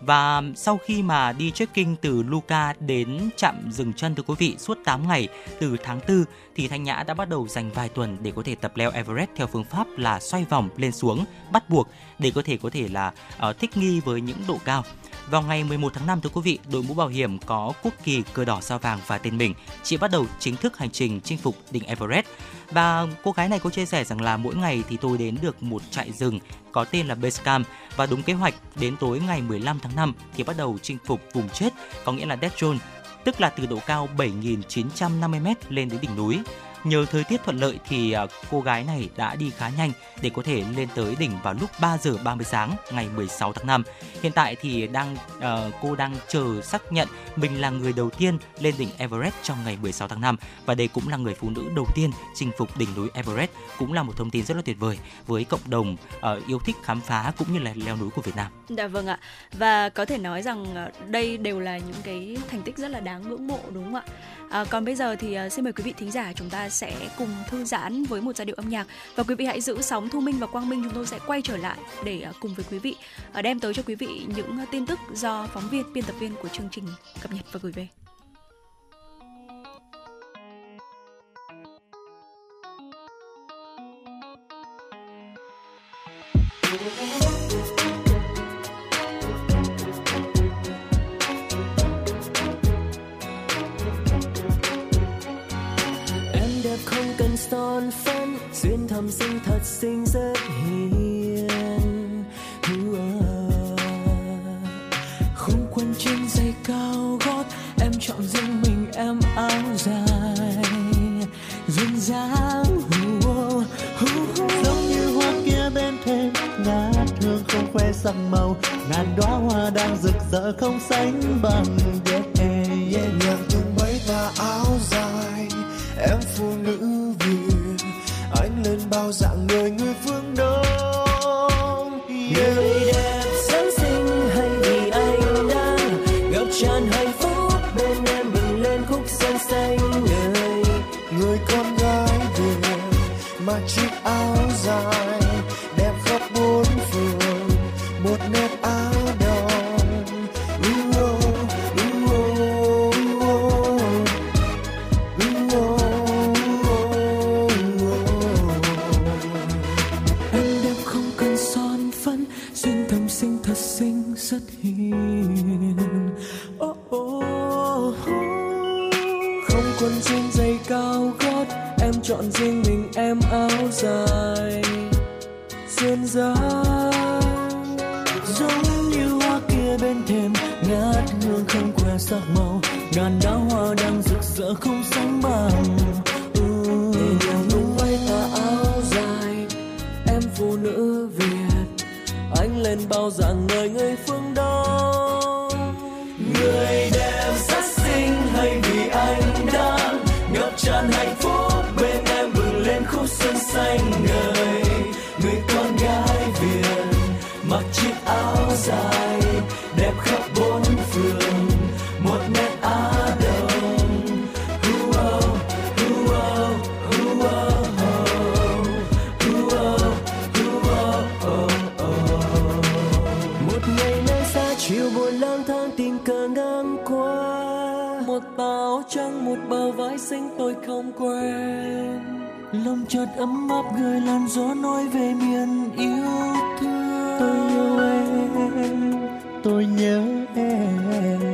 Và sau khi mà đi trekking từ Luca đến trạm dừng chân thưa quý vị suốt 8 ngày từ tháng 4 thì Thanh Nhã đã bắt đầu dành vài tuần để có thể tập leo Everest theo phương pháp là xoay vòng lên xuống bắt buộc để có thể có thể là uh, thích nghi với những độ cao. Vào ngày 11 tháng 5 thưa quý vị, đội mũ bảo hiểm có quốc kỳ cờ đỏ sao vàng và tên mình chị bắt đầu chính thức hành trình chinh phục đỉnh Everest. Và cô gái này có chia sẻ rằng là mỗi ngày thì tôi đến được một trại rừng có tên là Base Camp và đúng kế hoạch đến tối ngày 15 tháng 5 thì bắt đầu chinh phục vùng chết, có nghĩa là Death Zone, tức là từ độ cao 7.950m lên đến đỉnh núi. Nhờ thời tiết thuận lợi thì à, cô gái này đã đi khá nhanh để có thể lên tới đỉnh vào lúc 3 giờ 30 sáng ngày 16 tháng 5. Hiện tại thì đang uh, cô đang chờ xác nhận mình là người đầu tiên lên đỉnh Everest trong ngày 16 tháng 5 và đây cũng là người phụ nữ đầu tiên chinh phục đỉnh núi Everest, cũng là một thông tin rất là tuyệt vời với cộng đồng uh, yêu thích khám phá cũng như là leo núi của Việt Nam. Dạ vâng ạ. Và có thể nói rằng ờ, đây đều là những cái thành tích rất là đáng ngưỡng mộ đúng không ạ? À, còn bây giờ thì ờ, xin mời quý vị thính giả chúng ta sẽ cùng thư giãn với một giai điệu âm nhạc và quý vị hãy giữ sóng Thu Minh và Quang Minh chúng tôi sẽ quay trở lại để ờ, cùng với quý vị đem tới cho quý vị những tin tức do phóng viên biên tập viên của chương trình cập nhật và gửi về. Cần son phấn xuyên thầm xinh thật xinh rất hiền. Không quân trên giày cao gót em chọn riêng mình em áo dài. Duyên dáng giống như hoa kia bên thềm ngát hương không khoe sắc màu. Ngàn đóa hoa đang rực rỡ không sánh bằng yeah, yeah. nhạc tung mấy tà áo dài bao dạng người người phương đông yeah. người đẹp sáng sinh hay vì anh đang ngập tràn hạnh phúc bên em bừng lên khúc sơn xanh người người con gái việt mặc chiếc chọn riêng mình em áo dài duyên dáng giống như hoa kia bên thềm, ngát hương không que sắc màu. Ngàn đóa hoa đang rực rỡ không sánh bằng nhẹ nhàng tung bay tà áo dài, em phụ nữ việt. Anh lên bao dạng người người phương dài đẹp khắp bốn phương một nét á đông Ooh, oh, ooh, oh, ooh, oh, oh. Ooh, oh, oh, một ngày nơi xa chiều buồn lang thang tình cờ ngang qua. Một bao trắng một bờ vai xinh tôi không quen. Lòng chợt ấm áp gửi làn gió nói về miền yêu thương tôi yêu em tôi nhớ em.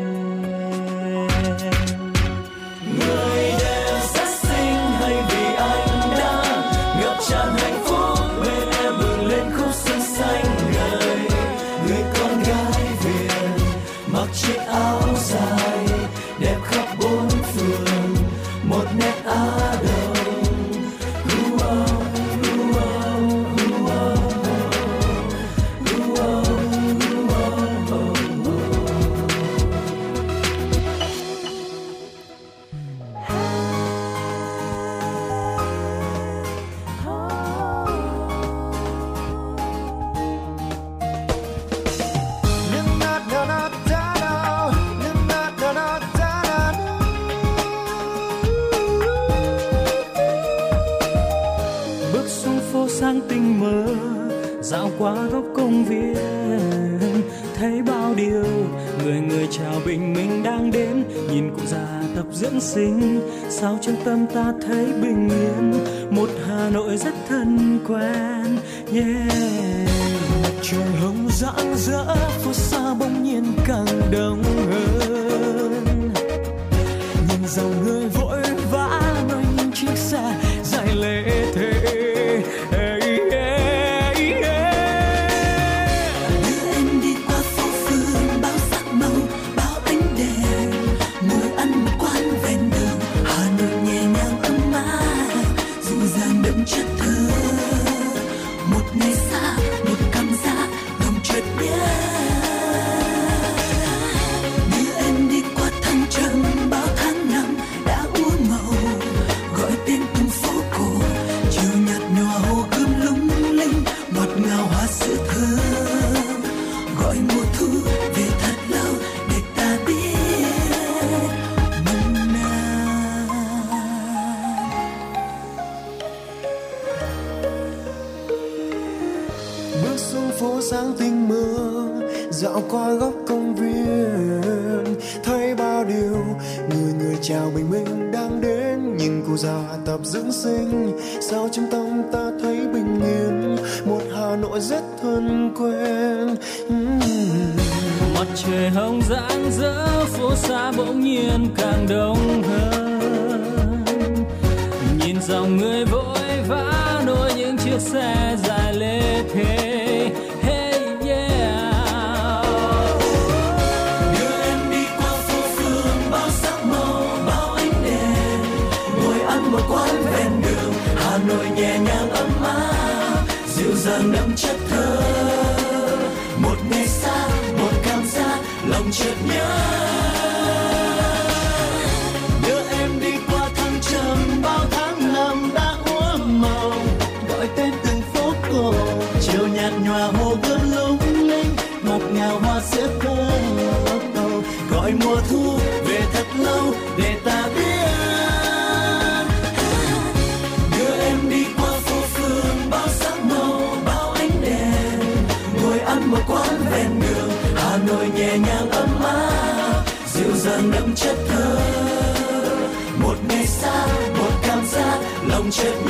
Dưỡng sinh, sao trong tâm ta thấy bình yên? Một hà nội rất thân quen, yeah. Trường hồng rạng rỡ, phố xa bỗng nhiên càng đông hơn. Lòng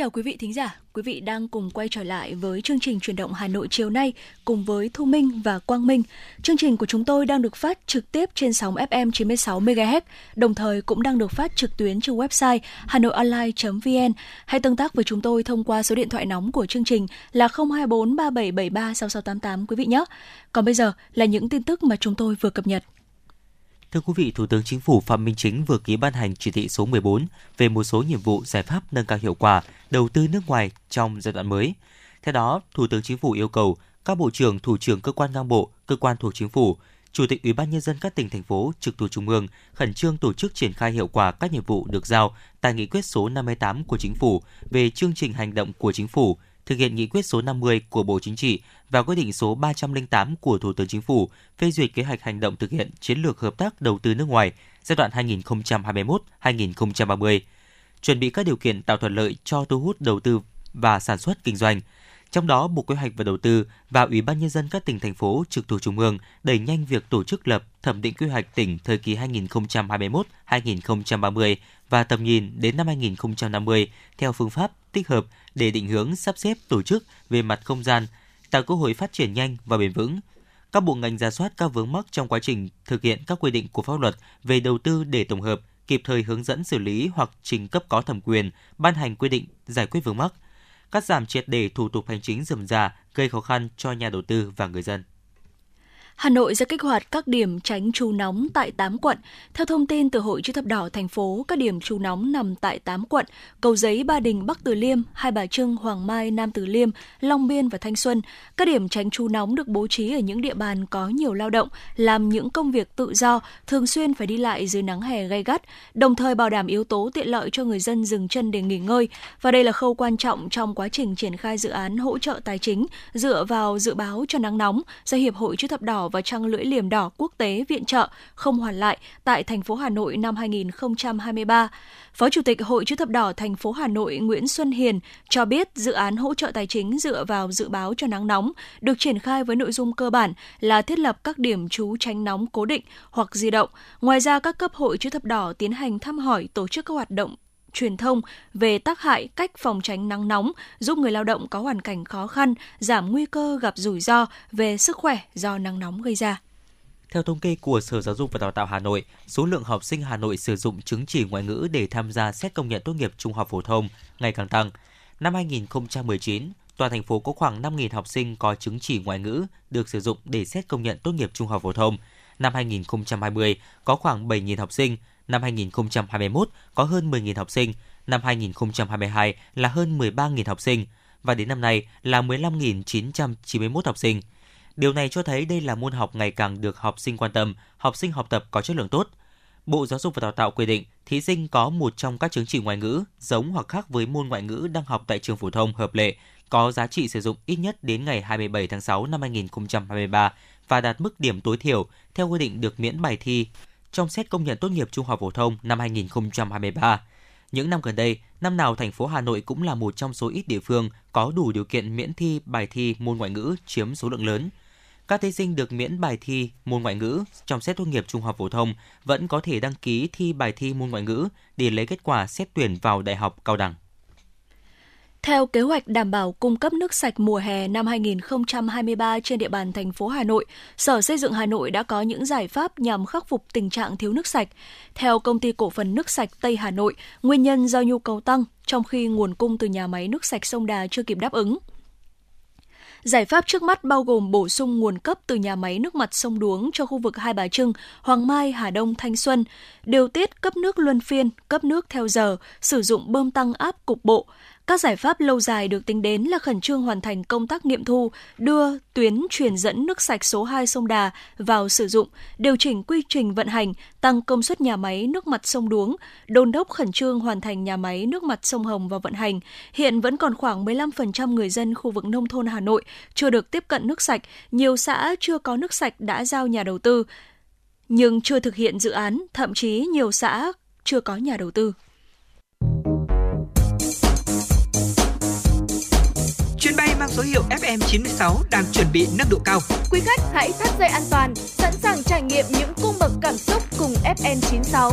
Chào quý vị thính giả, quý vị đang cùng quay trở lại với chương trình truyền động Hà Nội chiều nay cùng với Thu Minh và Quang Minh. Chương trình của chúng tôi đang được phát trực tiếp trên sóng FM 96 MHz, đồng thời cũng đang được phát trực tuyến trên website hanoionline.vn. Hãy tương tác với chúng tôi thông qua số điện thoại nóng của chương trình là 024 3773 6688 quý vị nhé. Còn bây giờ là những tin tức mà chúng tôi vừa cập nhật. Thưa quý vị, Thủ tướng Chính phủ Phạm Minh Chính vừa ký ban hành chỉ thị số 14 về một số nhiệm vụ giải pháp nâng cao hiệu quả đầu tư nước ngoài trong giai đoạn mới. Theo đó, Thủ tướng Chính phủ yêu cầu các bộ trưởng, thủ trưởng cơ quan ngang bộ, cơ quan thuộc Chính phủ, Chủ tịch Ủy ban nhân dân các tỉnh thành phố trực thuộc trung ương khẩn trương tổ chức triển khai hiệu quả các nhiệm vụ được giao tại nghị quyết số 58 của Chính phủ về chương trình hành động của Chính phủ thực hiện nghị quyết số 50 của Bộ Chính trị và quyết định số 308 của Thủ tướng Chính phủ phê duyệt kế hoạch hành động thực hiện chiến lược hợp tác đầu tư nước ngoài giai đoạn 2021-2030, chuẩn bị các điều kiện tạo thuận lợi cho thu hút đầu tư và sản xuất kinh doanh. Trong đó, Bộ Kế hoạch và Đầu tư và Ủy ban Nhân dân các tỉnh, thành phố trực thuộc Trung ương đẩy nhanh việc tổ chức lập, thẩm định quy hoạch tỉnh thời kỳ 2021-2030 và tầm nhìn đến năm 2050 theo phương pháp tích hợp để định hướng sắp xếp tổ chức về mặt không gian, tạo cơ hội phát triển nhanh và bền vững. Các bộ ngành ra soát các vướng mắc trong quá trình thực hiện các quy định của pháp luật về đầu tư để tổng hợp, kịp thời hướng dẫn xử lý hoặc trình cấp có thẩm quyền ban hành quy định giải quyết vướng mắc, cắt giảm triệt để thủ tục hành chính rườm rà gây khó khăn cho nhà đầu tư và người dân. Hà Nội sẽ kích hoạt các điểm tránh trú nóng tại 8 quận. Theo thông tin từ Hội chữ thập đỏ thành phố, các điểm trú nóng nằm tại 8 quận: Cầu Giấy, Ba Đình, Bắc Từ Liêm, Hai Bà Trưng, Hoàng Mai, Nam Từ Liêm, Long Biên và Thanh Xuân. Các điểm tránh trú nóng được bố trí ở những địa bàn có nhiều lao động, làm những công việc tự do, thường xuyên phải đi lại dưới nắng hè gay gắt, đồng thời bảo đảm yếu tố tiện lợi cho người dân dừng chân để nghỉ ngơi. Và đây là khâu quan trọng trong quá trình triển khai dự án hỗ trợ tài chính dựa vào dự báo cho nắng nóng do Hiệp hội chữ thập đỏ và trăng lưỡi liềm đỏ quốc tế viện trợ không hoàn lại tại thành phố Hà Nội năm 2023. Phó Chủ tịch Hội chữ thập đỏ thành phố Hà Nội Nguyễn Xuân Hiền cho biết dự án hỗ trợ tài chính dựa vào dự báo cho nắng nóng được triển khai với nội dung cơ bản là thiết lập các điểm trú tránh nóng cố định hoặc di động. Ngoài ra, các cấp hội chữ thập đỏ tiến hành thăm hỏi tổ chức các hoạt động truyền thông về tác hại cách phòng tránh nắng nóng, giúp người lao động có hoàn cảnh khó khăn, giảm nguy cơ gặp rủi ro về sức khỏe do nắng nóng gây ra. Theo thống kê của Sở Giáo dục và Đào tạo Hà Nội, số lượng học sinh Hà Nội sử dụng chứng chỉ ngoại ngữ để tham gia xét công nhận tốt nghiệp trung học phổ thông ngày càng tăng. Năm 2019, toàn thành phố có khoảng 5.000 học sinh có chứng chỉ ngoại ngữ được sử dụng để xét công nhận tốt nghiệp trung học phổ thông. Năm 2020 có khoảng 7.000 học sinh, năm 2021 có hơn 10.000 học sinh, năm 2022 là hơn 13.000 học sinh và đến năm nay là 15.991 học sinh. Điều này cho thấy đây là môn học ngày càng được học sinh quan tâm, học sinh học tập có chất lượng tốt. Bộ Giáo dục và Đào tạo quy định thí sinh có một trong các chứng chỉ ngoại ngữ giống hoặc khác với môn ngoại ngữ đang học tại trường phổ thông hợp lệ có giá trị sử dụng ít nhất đến ngày 27 tháng 6 năm 2023 và đạt mức điểm tối thiểu theo quy định được miễn bài thi trong xét công nhận tốt nghiệp trung học phổ thông năm 2023. Những năm gần đây, năm nào thành phố Hà Nội cũng là một trong số ít địa phương có đủ điều kiện miễn thi bài thi môn ngoại ngữ chiếm số lượng lớn. Các thí sinh được miễn bài thi môn ngoại ngữ trong xét tốt nghiệp trung học phổ thông vẫn có thể đăng ký thi bài thi môn ngoại ngữ để lấy kết quả xét tuyển vào đại học cao đẳng. Theo kế hoạch đảm bảo cung cấp nước sạch mùa hè năm 2023 trên địa bàn thành phố Hà Nội, Sở Xây dựng Hà Nội đã có những giải pháp nhằm khắc phục tình trạng thiếu nước sạch. Theo công ty cổ phần nước sạch Tây Hà Nội, nguyên nhân do nhu cầu tăng trong khi nguồn cung từ nhà máy nước sạch sông Đà chưa kịp đáp ứng. Giải pháp trước mắt bao gồm bổ sung nguồn cấp từ nhà máy nước mặt sông Đuống cho khu vực Hai Bà Trưng, Hoàng Mai, Hà Đông, Thanh Xuân, điều tiết cấp nước luân phiên, cấp nước theo giờ, sử dụng bơm tăng áp cục bộ. Các giải pháp lâu dài được tính đến là khẩn trương hoàn thành công tác nghiệm thu, đưa tuyến truyền dẫn nước sạch số 2 sông Đà vào sử dụng, điều chỉnh quy trình vận hành, tăng công suất nhà máy nước mặt sông Đuống, đôn đốc khẩn trương hoàn thành nhà máy nước mặt sông Hồng vào vận hành. Hiện vẫn còn khoảng 15% người dân khu vực nông thôn Hà Nội chưa được tiếp cận nước sạch, nhiều xã chưa có nước sạch đã giao nhà đầu tư, nhưng chưa thực hiện dự án, thậm chí nhiều xã chưa có nhà đầu tư. Mang số hiệu FM96 đang chuẩn bị nâng độ cao. Quý khách hãy thắt dây an toàn, sẵn sàng trải nghiệm những cung bậc cảm xúc cùng FN96.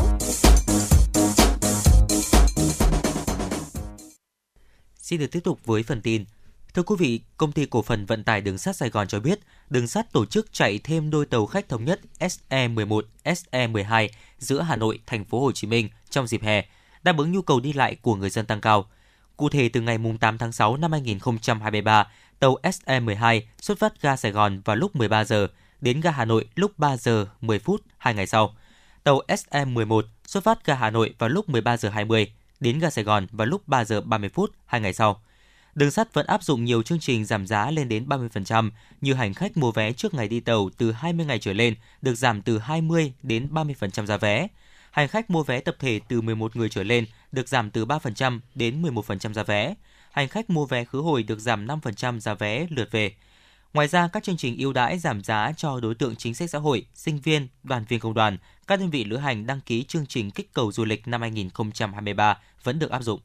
Xin được tiếp tục với phần tin. Thưa quý vị, công ty cổ phần vận tải đường sắt Sài Gòn cho biết, đường sắt tổ chức chạy thêm đôi tàu khách thống nhất SE11, SE12 giữa Hà Nội, thành phố Hồ Chí Minh trong dịp hè, đáp ứng nhu cầu đi lại của người dân tăng cao. Cụ thể từ ngày 8 tháng 6 năm 2023, tàu SE12 xuất phát ga Sài Gòn vào lúc 13 giờ, đến ga Hà Nội lúc 3 giờ 10 phút hai ngày sau. Tàu SE11 xuất phát ga Hà Nội vào lúc 13 giờ 20, đến ga Sài Gòn vào lúc 3 giờ 30 phút hai ngày sau. Đường sắt vẫn áp dụng nhiều chương trình giảm giá lên đến 30%, như hành khách mua vé trước ngày đi tàu từ 20 ngày trở lên được giảm từ 20 đến 30% giá vé. Hành khách mua vé tập thể từ 11 người trở lên được giảm từ 3% đến 11% giá vé. Hành khách mua vé khứ hồi được giảm 5% giá vé lượt về. Ngoài ra, các chương trình ưu đãi giảm giá cho đối tượng chính sách xã hội, sinh viên, đoàn viên công đoàn, các đơn vị lữ hành đăng ký chương trình kích cầu du lịch năm 2023 vẫn được áp dụng.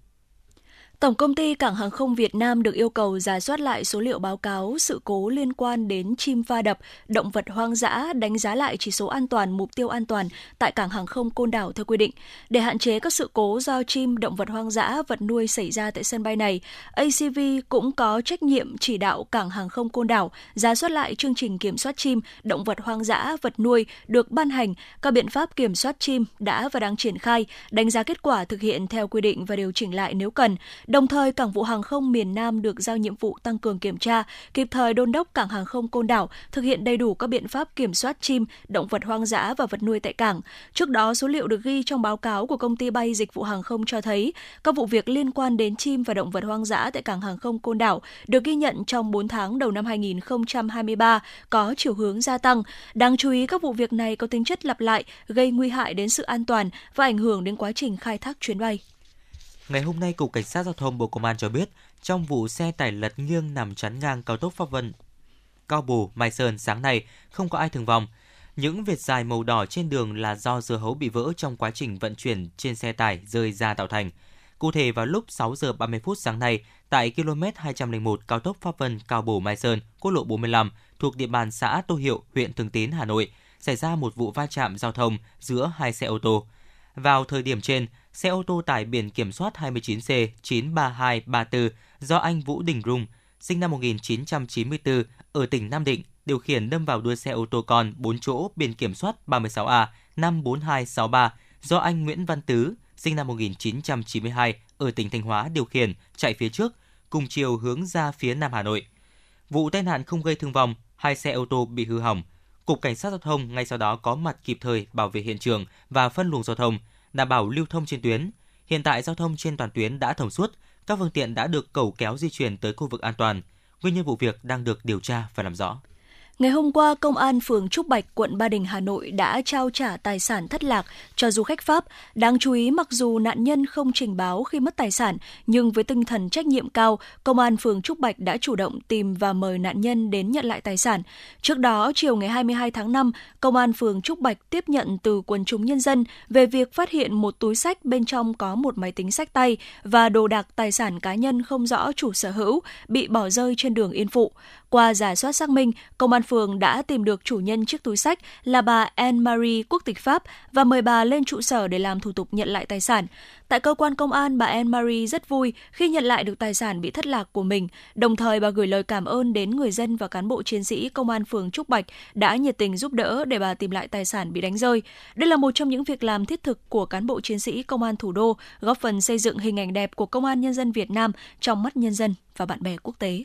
Tổng công ty Cảng hàng không Việt Nam được yêu cầu giả soát lại số liệu báo cáo sự cố liên quan đến chim va đập, động vật hoang dã, đánh giá lại chỉ số an toàn, mục tiêu an toàn tại Cảng hàng không Côn Đảo theo quy định. Để hạn chế các sự cố do chim, động vật hoang dã, vật nuôi xảy ra tại sân bay này, ACV cũng có trách nhiệm chỉ đạo Cảng hàng không Côn Đảo giả soát lại chương trình kiểm soát chim, động vật hoang dã, vật nuôi được ban hành, các biện pháp kiểm soát chim đã và đang triển khai, đánh giá kết quả thực hiện theo quy định và điều chỉnh lại nếu cần. Đồng thời, Cảng vụ Hàng không miền Nam được giao nhiệm vụ tăng cường kiểm tra, kịp thời đôn đốc Cảng hàng không Côn Đảo thực hiện đầy đủ các biện pháp kiểm soát chim, động vật hoang dã và vật nuôi tại cảng. Trước đó, số liệu được ghi trong báo cáo của công ty bay dịch vụ hàng không cho thấy các vụ việc liên quan đến chim và động vật hoang dã tại Cảng hàng không Côn Đảo được ghi nhận trong 4 tháng đầu năm 2023 có chiều hướng gia tăng. Đáng chú ý, các vụ việc này có tính chất lặp lại, gây nguy hại đến sự an toàn và ảnh hưởng đến quá trình khai thác chuyến bay. Ngày hôm nay, Cục Cảnh sát Giao thông Bộ Công an cho biết, trong vụ xe tải lật nghiêng nằm chắn ngang cao tốc Pháp Vân, Cao Bù, Mai Sơn sáng nay, không có ai thương vong. Những vệt dài màu đỏ trên đường là do dưa hấu bị vỡ trong quá trình vận chuyển trên xe tải rơi ra tạo thành. Cụ thể vào lúc 6 giờ 30 phút sáng nay, tại km 201 cao tốc Pháp Vân Cao Bồ Mai Sơn, quốc lộ 45 thuộc địa bàn xã Tô Hiệu, huyện Thường Tín, Hà Nội, xảy ra một vụ va chạm giao thông giữa hai xe ô tô. Vào thời điểm trên, xe ô tô tải biển kiểm soát 29C 93234 do anh Vũ Đình Rung, sinh năm 1994 ở tỉnh Nam Định, điều khiển đâm vào đuôi xe ô tô con 4 chỗ biển kiểm soát 36A 54263 do anh Nguyễn Văn Tứ, sinh năm 1992 ở tỉnh Thanh Hóa điều khiển chạy phía trước, cùng chiều hướng ra phía Nam Hà Nội. Vụ tai nạn không gây thương vong, hai xe ô tô bị hư hỏng. Cục Cảnh sát Giao thông ngay sau đó có mặt kịp thời bảo vệ hiện trường và phân luồng giao thông, đảm bảo lưu thông trên tuyến. Hiện tại giao thông trên toàn tuyến đã thông suốt, các phương tiện đã được cầu kéo di chuyển tới khu vực an toàn. Nguyên nhân vụ việc đang được điều tra và làm rõ. Ngày hôm qua, Công an phường Trúc Bạch, quận Ba Đình, Hà Nội đã trao trả tài sản thất lạc cho du khách Pháp. Đáng chú ý, mặc dù nạn nhân không trình báo khi mất tài sản, nhưng với tinh thần trách nhiệm cao, Công an phường Trúc Bạch đã chủ động tìm và mời nạn nhân đến nhận lại tài sản. Trước đó, chiều ngày 22 tháng 5, Công an phường Trúc Bạch tiếp nhận từ quần chúng nhân dân về việc phát hiện một túi sách bên trong có một máy tính sách tay và đồ đạc tài sản cá nhân không rõ chủ sở hữu bị bỏ rơi trên đường Yên Phụ. Qua giả soát xác minh, Công an phường đã tìm được chủ nhân chiếc túi sách là bà Anne-Marie quốc tịch Pháp và mời bà lên trụ sở để làm thủ tục nhận lại tài sản. Tại cơ quan công an, bà Anne-Marie rất vui khi nhận lại được tài sản bị thất lạc của mình. Đồng thời, bà gửi lời cảm ơn đến người dân và cán bộ chiến sĩ Công an phường Trúc Bạch đã nhiệt tình giúp đỡ để bà tìm lại tài sản bị đánh rơi. Đây là một trong những việc làm thiết thực của cán bộ chiến sĩ Công an thủ đô, góp phần xây dựng hình ảnh đẹp của Công an nhân dân Việt Nam trong mắt nhân dân và bạn bè quốc tế.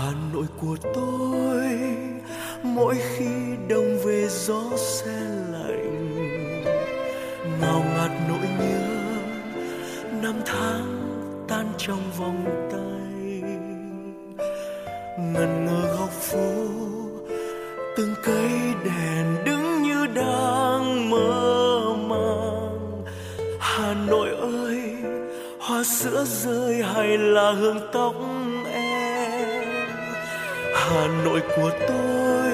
Hà Nội của tôi, mỗi khi đông về gió se lạnh. Ngào ngạt nỗi nhớ, năm tháng tan trong vòng tay. Ngần ngơ góc phố, từng cây đèn đứng như đang mơ màng. Hà Nội ơi, hoa sữa rơi hay là hương tóc Hà Nội của tôi,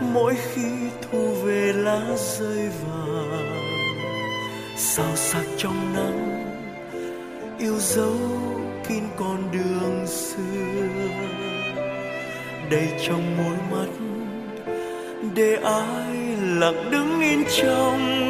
mỗi khi thu về lá rơi vàng sao sắc trong nắng, yêu dấu kín con đường xưa. Đầy trong môi mắt, để ai lặng đứng yên trong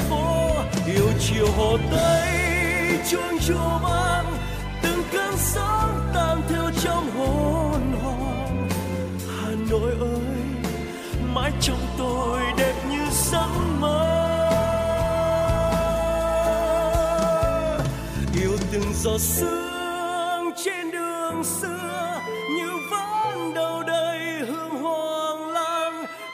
điều yêu chiều hồ tây, chuông chùa vang, từng cơn sóng tan theo trong hồn hồn hà nội ơi, mãi trong tôi đẹp như giấc mơ. Yêu từng giọt sương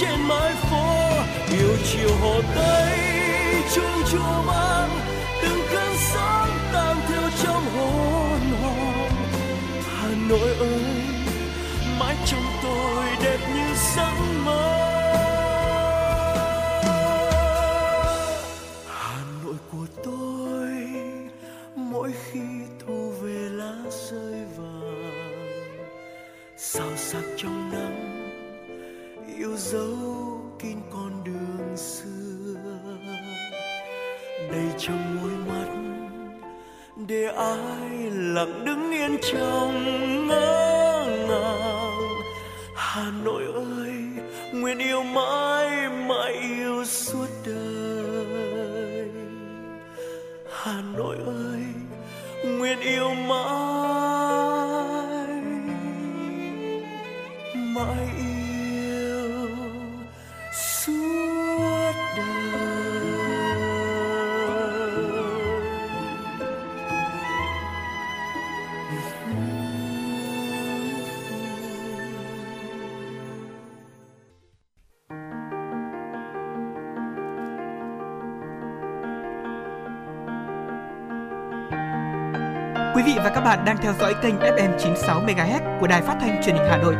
Trên mái phố, yêu chiều hồ tây chuông chùa vang từng cơn sóng tan theo trong hồn hồn. Hà nội ơi ai lặng đứng yên trong ngỡ ngàng. Hà Nội ơi, nguyện yêu mãi mãi yêu suốt đời. Hà Nội ơi, nguyện yêu mãi. Vị và các bạn đang theo dõi kênh FM 96 MHz của đài phát thanh truyền hình Hà Nội.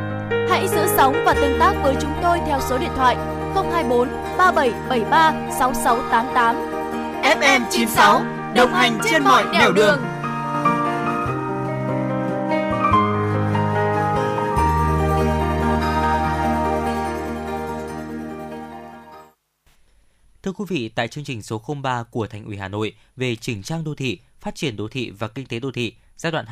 Hãy giữ sóng và tương tác với chúng tôi theo số điện thoại 024 3773 6688. FM 96 đồng hành trên mọi nẻo đường. Thưa quý vị, tại chương trình số 03 của Thành ủy Hà Nội về chỉnh trang đô thị, phát triển đô thị và kinh tế đô thị giai đoạn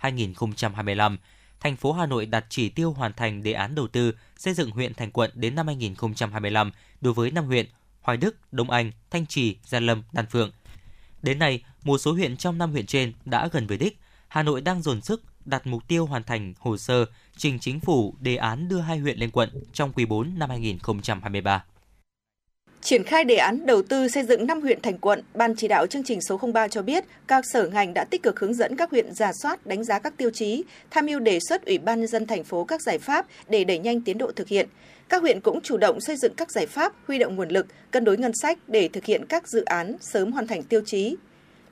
2021-2025, thành phố Hà Nội đặt chỉ tiêu hoàn thành đề án đầu tư xây dựng huyện thành quận đến năm 2025 đối với 5 huyện Hoài Đức, Đông Anh, Thanh Trì, Gia Lâm, Đan Phượng. Đến nay, một số huyện trong 5 huyện trên đã gần với đích. Hà Nội đang dồn sức đặt mục tiêu hoàn thành hồ sơ trình chính phủ đề án đưa hai huyện lên quận trong quý 4 năm 2023. Triển khai đề án đầu tư xây dựng 5 huyện thành quận, Ban chỉ đạo chương trình số 03 cho biết các sở ngành đã tích cực hướng dẫn các huyện giả soát, đánh giá các tiêu chí, tham mưu đề xuất Ủy ban nhân dân thành phố các giải pháp để đẩy nhanh tiến độ thực hiện. Các huyện cũng chủ động xây dựng các giải pháp, huy động nguồn lực, cân đối ngân sách để thực hiện các dự án sớm hoàn thành tiêu chí.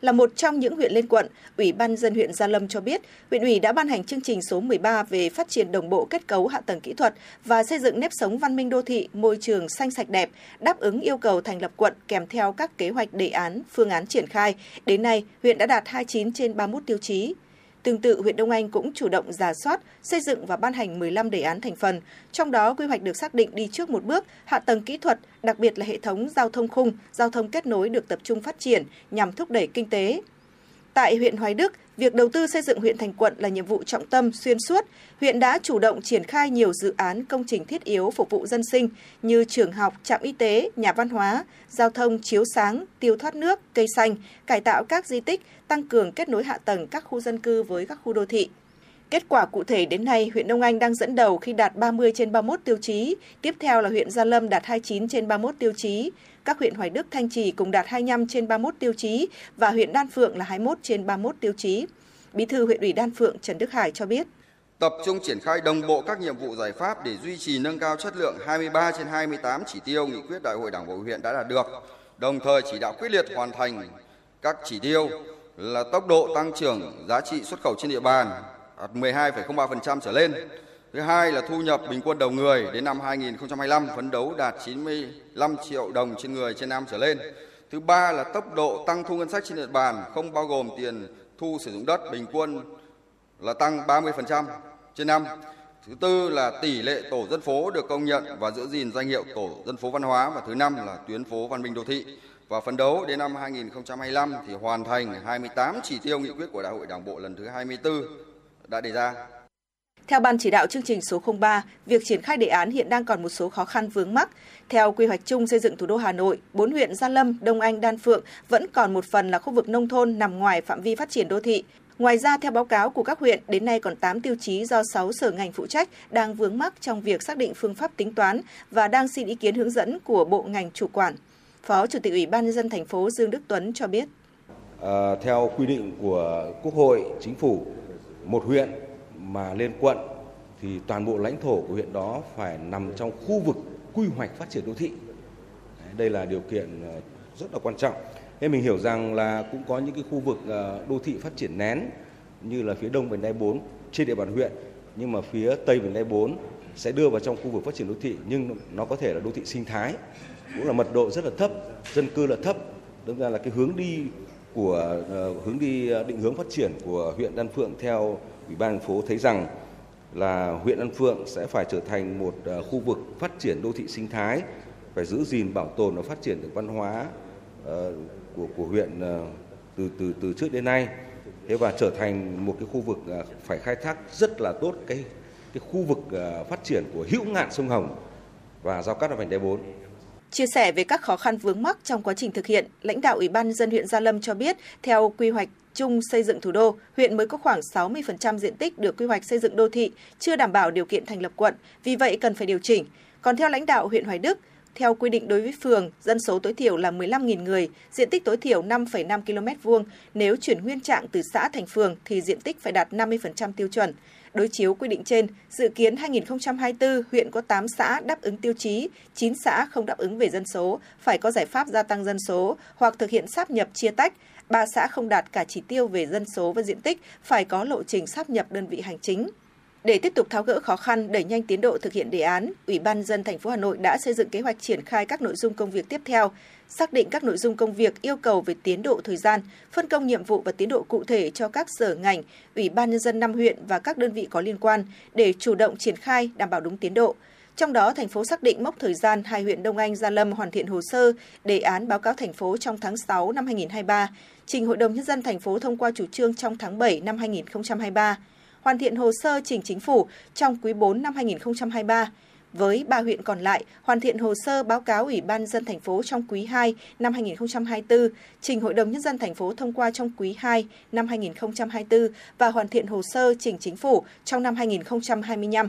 Là một trong những huyện lên quận, Ủy ban dân huyện Gia Lâm cho biết, huyện ủy đã ban hành chương trình số 13 về phát triển đồng bộ kết cấu hạ tầng kỹ thuật và xây dựng nếp sống văn minh đô thị, môi trường xanh sạch đẹp, đáp ứng yêu cầu thành lập quận kèm theo các kế hoạch đề án, phương án triển khai. Đến nay, huyện đã đạt 29 trên 31 tiêu chí. Tương tự, huyện Đông Anh cũng chủ động giả soát, xây dựng và ban hành 15 đề án thành phần. Trong đó, quy hoạch được xác định đi trước một bước, hạ tầng kỹ thuật, đặc biệt là hệ thống giao thông khung, giao thông kết nối được tập trung phát triển nhằm thúc đẩy kinh tế. Tại huyện Hoài Đức, việc đầu tư xây dựng huyện thành quận là nhiệm vụ trọng tâm xuyên suốt. Huyện đã chủ động triển khai nhiều dự án công trình thiết yếu phục vụ dân sinh như trường học, trạm y tế, nhà văn hóa, giao thông chiếu sáng, tiêu thoát nước, cây xanh, cải tạo các di tích, tăng cường kết nối hạ tầng các khu dân cư với các khu đô thị. Kết quả cụ thể đến nay, huyện Đông Anh đang dẫn đầu khi đạt 30 trên 31 tiêu chí, tiếp theo là huyện Gia Lâm đạt 29 trên 31 tiêu chí, các huyện Hoài Đức, Thanh Trì cùng đạt 25 trên 31 tiêu chí và huyện Đan Phượng là 21 trên 31 tiêu chí. Bí thư huyện ủy Đan Phượng Trần Đức Hải cho biết. Tập trung triển khai đồng bộ các nhiệm vụ giải pháp để duy trì nâng cao chất lượng 23 trên 28 chỉ tiêu nghị quyết đại hội đảng bộ huyện đã đạt được, đồng thời chỉ đạo quyết liệt hoàn thành các chỉ tiêu là tốc độ tăng trưởng giá trị xuất khẩu trên địa bàn đạt 12,03% trở lên. Thứ hai là thu nhập bình quân đầu người đến năm 2025 phấn đấu đạt 95 triệu đồng trên người trên năm trở lên. Thứ ba là tốc độ tăng thu ngân sách trên địa bàn, không bao gồm tiền thu sử dụng đất bình quân là tăng 30% trên năm. Thứ tư là tỷ lệ tổ dân phố được công nhận và giữ gìn danh hiệu tổ dân phố văn hóa và thứ năm là tuyến phố văn minh đô thị. Và phấn đấu đến năm 2025 thì hoàn thành 28 chỉ tiêu nghị quyết của Đại hội Đảng bộ lần thứ 24 đã đề ra. Theo Ban chỉ đạo chương trình số 03, việc triển khai đề án hiện đang còn một số khó khăn vướng mắc. Theo quy hoạch chung xây dựng thủ đô Hà Nội, bốn huyện Gia Lâm, Đông Anh, Đan Phượng vẫn còn một phần là khu vực nông thôn nằm ngoài phạm vi phát triển đô thị. Ngoài ra, theo báo cáo của các huyện, đến nay còn 8 tiêu chí do 6 sở ngành phụ trách đang vướng mắc trong việc xác định phương pháp tính toán và đang xin ý kiến hướng dẫn của bộ ngành chủ quản. Phó Chủ tịch Ủy ban nhân dân thành phố Dương Đức Tuấn cho biết. À, theo quy định của Quốc hội, Chính phủ, một huyện mà lên quận thì toàn bộ lãnh thổ của huyện đó phải nằm trong khu vực quy hoạch phát triển đô thị. Đây là điều kiện ờ, rất là quan trọng. Nên mình hiểu rằng là cũng có những cái khu vực ờ, đô thị phát triển nén như là phía đông vành đai 4 trên địa bàn huyện nhưng mà phía tây vành đai 4 sẽ đưa vào trong khu vực phát triển đô thị nhưng nó có thể là đô thị sinh thái cũng là mật độ rất là thấp, dân cư là thấp. Đúng ra là cái hướng đi của ờ, hướng đi định hướng phát triển của huyện Đan Phượng theo Ủy ban thành phố thấy rằng là huyện An Phượng sẽ phải trở thành một ờ, khu vực phát triển đô thị sinh thái, phải giữ gìn bảo tồn và phát triển được văn hóa ờ, của của huyện ờ, từ từ từ trước đến nay. Thế và trở thành một cái khu vực phải khai thác rất là tốt cái cái khu vực phát triển của hữu ngạn sông Hồng và giao cắt ở vành đai 4. Chia sẻ về các khó khăn vướng mắc trong quá trình thực hiện, lãnh đạo Ủy ban dân huyện Gia Lâm cho biết, theo quy hoạch chung xây dựng thủ đô, huyện mới có khoảng 60% diện tích được quy hoạch xây dựng đô thị, chưa đảm bảo điều kiện thành lập quận, vì vậy cần phải điều chỉnh. Còn theo lãnh đạo huyện Hoài Đức, theo quy định đối với phường, dân số tối thiểu là 15.000 người, diện tích tối thiểu 5,5 km vuông. Nếu chuyển nguyên trạng từ xã thành phường thì diện tích phải đạt 50% tiêu chuẩn. Đối chiếu quy định trên, dự kiến 2024 huyện có 8 xã đáp ứng tiêu chí, 9 xã không đáp ứng về dân số, phải có giải pháp gia tăng dân số hoặc thực hiện sáp nhập chia tách, ba xã không đạt cả chỉ tiêu về dân số và diện tích phải có lộ trình sáp nhập đơn vị hành chính. Để tiếp tục tháo gỡ khó khăn, đẩy nhanh tiến độ thực hiện đề án, Ủy ban dân thành phố Hà Nội đã xây dựng kế hoạch triển khai các nội dung công việc tiếp theo, xác định các nội dung công việc yêu cầu về tiến độ thời gian, phân công nhiệm vụ và tiến độ cụ thể cho các sở ngành, Ủy ban nhân dân năm huyện và các đơn vị có liên quan để chủ động triển khai đảm bảo đúng tiến độ. Trong đó, thành phố xác định mốc thời gian hai huyện Đông Anh, Gia Lâm hoàn thiện hồ sơ, đề án báo cáo thành phố trong tháng 6 năm 2023, trình Hội đồng Nhân dân thành phố thông qua chủ trương trong tháng 7 năm 2023 hoàn thiện hồ sơ trình chính phủ trong quý 4 năm 2023. Với ba huyện còn lại, hoàn thiện hồ sơ báo cáo Ủy ban dân thành phố trong quý 2 năm 2024, trình Hội đồng Nhân dân thành phố thông qua trong quý 2 năm 2024 và hoàn thiện hồ sơ trình chính phủ trong năm 2025.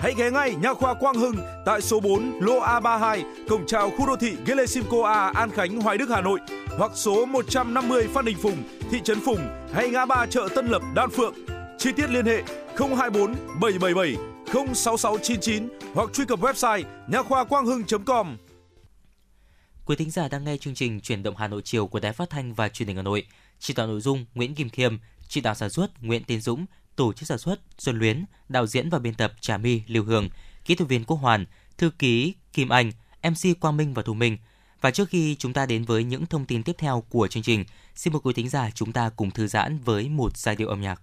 Hãy ghé ngay Nha khoa Quang Hưng tại số 4 lô A32, cổng chào khu đô thị Gelesimco A, An Khánh, Hoài Đức, Hà Nội hoặc số 150 Phan Đình Phùng, thị trấn Phùng hay ngã ba chợ Tân Lập, Đan Phượng. Chi tiết liên hệ 024 777 06699 hoặc truy cập website nha khoa quang hưng.com. Quý thính giả đang nghe chương trình Chuyển động Hà Nội chiều của Đài Phát thanh và Truyền hình Hà Nội. Chỉ đạo nội dung Nguyễn Kim Khiêm, chỉ đạo sản xuất Nguyễn Tiến Dũng, tổ chức sản xuất Xuân Luyến, đạo diễn và biên tập Trà My, Lưu Hương, kỹ thuật viên Quốc Hoàn, thư ký Kim Anh, MC Quang Minh và Thu Minh. Và trước khi chúng ta đến với những thông tin tiếp theo của chương trình, xin mời quý thính giả chúng ta cùng thư giãn với một giai điệu âm nhạc.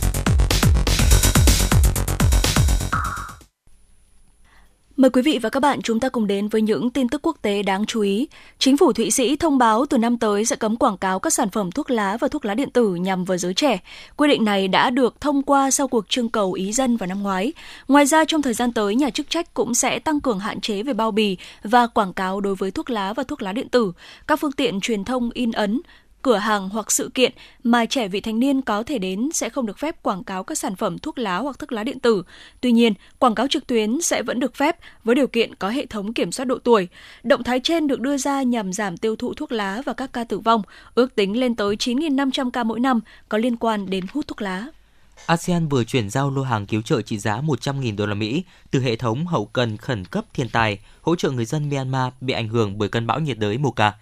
Mời quý vị và các bạn chúng ta cùng đến với những tin tức quốc tế đáng chú ý. Chính phủ Thụy Sĩ thông báo từ năm tới sẽ cấm quảng cáo các sản phẩm thuốc lá và thuốc lá điện tử nhằm vào giới trẻ. Quy định này đã được thông qua sau cuộc trưng cầu ý dân vào năm ngoái. Ngoài ra, trong thời gian tới, nhà chức trách cũng sẽ tăng cường hạn chế về bao bì và quảng cáo đối với thuốc lá và thuốc lá điện tử. Các phương tiện truyền thông in ấn, cửa hàng hoặc sự kiện mà trẻ vị thành niên có thể đến sẽ không được phép quảng cáo các sản phẩm thuốc lá hoặc thuốc lá điện tử. Tuy nhiên, quảng cáo trực tuyến sẽ vẫn được phép với điều kiện có hệ thống kiểm soát độ tuổi. Động thái trên được đưa ra nhằm giảm tiêu thụ thuốc lá và các ca tử vong, ước tính lên tới 9.500 ca mỗi năm có liên quan đến hút thuốc lá. ASEAN vừa chuyển giao lô hàng cứu trợ trị giá 100.000 đô la Mỹ từ hệ thống hậu cần khẩn cấp thiên tai hỗ trợ người dân Myanmar bị ảnh hưởng bởi cơn bão nhiệt đới Mocha.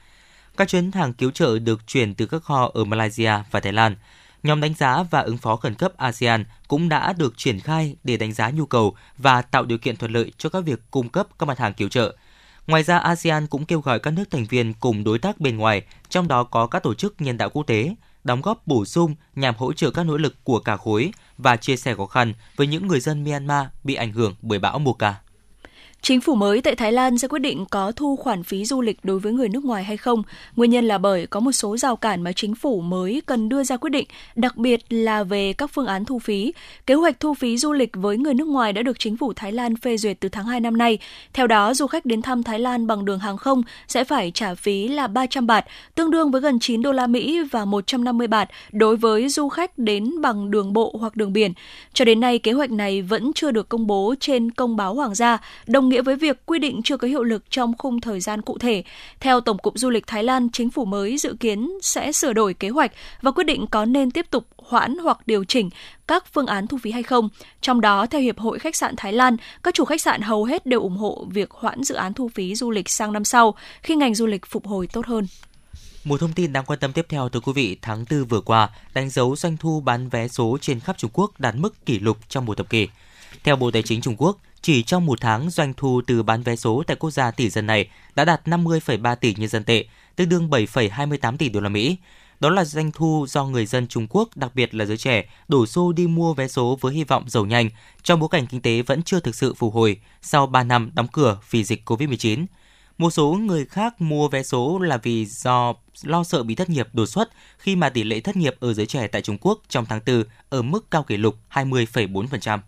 Các chuyến hàng cứu trợ được chuyển từ các kho ở Malaysia và Thái Lan. Nhóm đánh giá và ứng phó khẩn cấp ASEAN cũng đã được triển khai để đánh giá nhu cầu và tạo điều kiện thuận lợi cho các việc cung cấp các mặt hàng cứu trợ. Ngoài ra, ASEAN cũng kêu gọi các nước thành viên cùng đối tác bên ngoài, trong đó có các tổ chức nhân đạo quốc tế, đóng góp bổ sung nhằm hỗ trợ các nỗ lực của cả khối và chia sẻ khó khăn với những người dân Myanmar bị ảnh hưởng bởi bão Mocha. Chính phủ mới tại Thái Lan sẽ quyết định có thu khoản phí du lịch đối với người nước ngoài hay không. Nguyên nhân là bởi có một số rào cản mà chính phủ mới cần đưa ra quyết định, đặc biệt là về các phương án thu phí. Kế hoạch thu phí du lịch với người nước ngoài đã được chính phủ Thái Lan phê duyệt từ tháng 2 năm nay. Theo đó, du khách đến thăm Thái Lan bằng đường hàng không sẽ phải trả phí là 300 bạt, tương đương với gần 9 đô la Mỹ và 150 bạt đối với du khách đến bằng đường bộ hoặc đường biển. Cho đến nay, kế hoạch này vẫn chưa được công bố trên công báo hoàng gia, đồng nghĩa với việc quy định chưa có hiệu lực trong khung thời gian cụ thể. Theo Tổng cục Du lịch Thái Lan, chính phủ mới dự kiến sẽ sửa đổi kế hoạch và quyết định có nên tiếp tục hoãn hoặc điều chỉnh các phương án thu phí hay không. Trong đó, theo Hiệp hội Khách sạn Thái Lan, các chủ khách sạn hầu hết đều ủng hộ việc hoãn dự án thu phí du lịch sang năm sau khi ngành du lịch phục hồi tốt hơn. Một thông tin đáng quan tâm tiếp theo thưa quý vị, tháng 4 vừa qua đánh dấu doanh thu bán vé số trên khắp Trung Quốc đạt mức kỷ lục trong một thập kỷ. Theo Bộ Tài chính Trung Quốc, chỉ trong một tháng doanh thu từ bán vé số tại quốc gia tỷ dân này đã đạt 50,3 tỷ nhân dân tệ, tương đương 7,28 tỷ đô la Mỹ. Đó là doanh thu do người dân Trung Quốc, đặc biệt là giới trẻ, đổ xô đi mua vé số với hy vọng giàu nhanh trong bối cảnh kinh tế vẫn chưa thực sự phục hồi sau 3 năm đóng cửa vì dịch COVID-19. Một số người khác mua vé số là vì do lo sợ bị thất nghiệp đột xuất khi mà tỷ lệ thất nghiệp ở giới trẻ tại Trung Quốc trong tháng 4 ở mức cao kỷ lục 20,4%.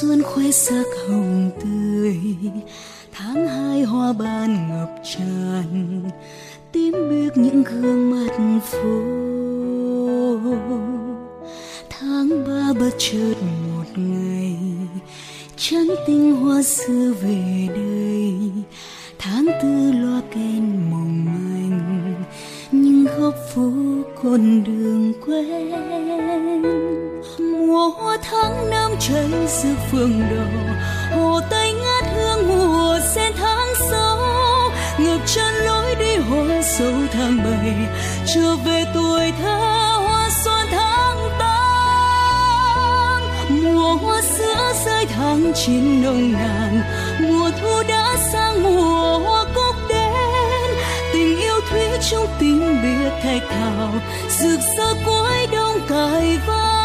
Xuân khoe sắc hồng tươi, tháng hai hoa ban ngập tràn, tím biếc những gương mặt phố tháng ba bất chợt một ngày trắng tinh hoa xưa về đây. Tháng tư loa kèn mộng manh, nhưng góc phố con đường quen mùa hoa tháng năm cháy rực phương đầu hồ tây ngát hương mùa sen tháng sáu ngập chân lối đi hoa sâu tháng bảy, trở về tuổi thơ hoa xuân tháng tám. Mùa hoa sữa rơi tháng chín nồng nàn, mùa thu đã sang mùa hoa cúc đến tình yêu thuyết trong tim biết thạch thảo, rực rỡ cuối đông cài vang.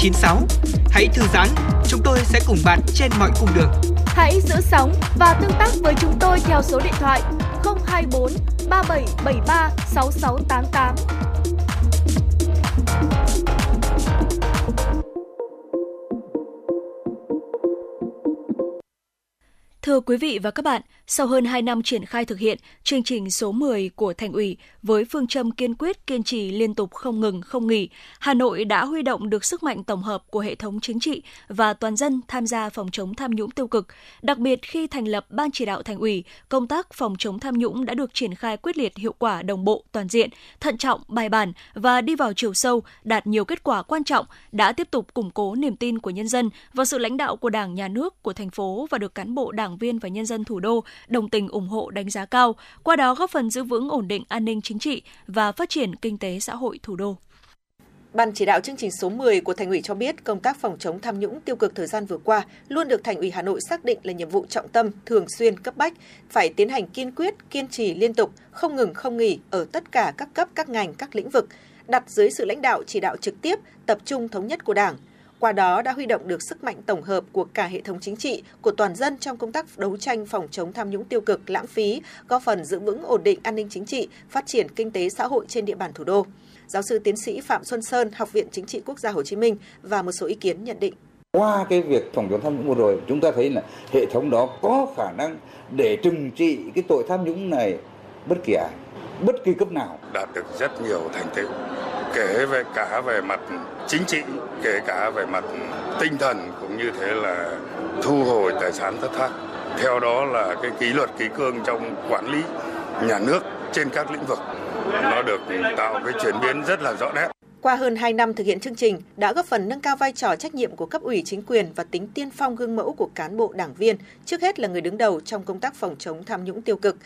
96 Thưa quý vị và các bạn, sau hơn 2 năm triển khai thực hiện chương trình số 10 của Thành ủy với phương châm kiên quyết, kiên trì, liên tục không ngừng, không nghỉ, Hà Nội đã huy động được sức mạnh tổng hợp của hệ thống chính trị và toàn dân tham gia phòng chống tham nhũng tiêu cực. Đặc biệt khi thành lập Ban chỉ đạo Thành ủy, công tác phòng chống tham nhũng đã được triển khai quyết liệt, hiệu quả, đồng bộ, toàn diện, thận trọng, bài bản và đi vào chiều sâu, đạt nhiều kết quả quan trọng, đã tiếp tục củng cố niềm tin của nhân dân vào sự lãnh đạo của Đảng, Nhà nước, của thành phố và được cán bộ đảng viên và nhân dân thủ đô đồng tình ủng hộ đánh giá cao, qua đó góp phần giữ vững ổn định an ninh chính trị và phát triển kinh tế xã hội thủ đô. Ban chỉ đạo chương trình số 10 của Thành ủy cho biết công tác phòng chống tham nhũng tiêu cực thời gian vừa qua luôn được Thành ủy Hà Nội xác định là nhiệm vụ trọng tâm, thường xuyên, cấp bách, phải tiến hành kiên quyết, kiên trì liên tục, không ngừng không nghỉ ở tất cả các cấp, các ngành, các lĩnh vực, đặt dưới sự lãnh đạo chỉ đạo trực tiếp, tập trung thống nhất của Đảng, qua đó đã huy động được sức mạnh tổng hợp của cả hệ thống chính trị, của toàn dân trong công tác đấu tranh phòng chống tham nhũng tiêu cực, lãng phí, góp phần giữ vững ổn định an ninh chính trị, phát triển kinh tế xã hội trên địa bàn thủ đô. Giáo sư tiến sĩ Phạm Xuân Sơn, Học viện Chính trị Quốc gia Hồ Chí Minh và một số ý kiến nhận định. Qua cái việc phòng chống tham nhũng vừa rồi, chúng ta thấy là hệ thống đó có khả năng để trừng trị cái tội tham nhũng này bất kỳ ai, bất kỳ cấp nào. đạt được rất nhiều thành tựu kể về cả về mặt chính trị kể cả về mặt tinh thần cũng như thế là thu hồi tài sản thất thoát theo đó là cái kỷ luật kỷ cương trong quản lý nhà nước trên các lĩnh vực nó được tạo cái chuyển biến rất là rõ nét Qua hơn 2 năm thực hiện chương trình đã góp phần nâng cao vai trò trách nhiệm của cấp ủy chính quyền và tính tiên phong gương mẫu của cán bộ đảng viên, trước hết là người đứng đầu trong công tác phòng chống tham nhũng tiêu cực.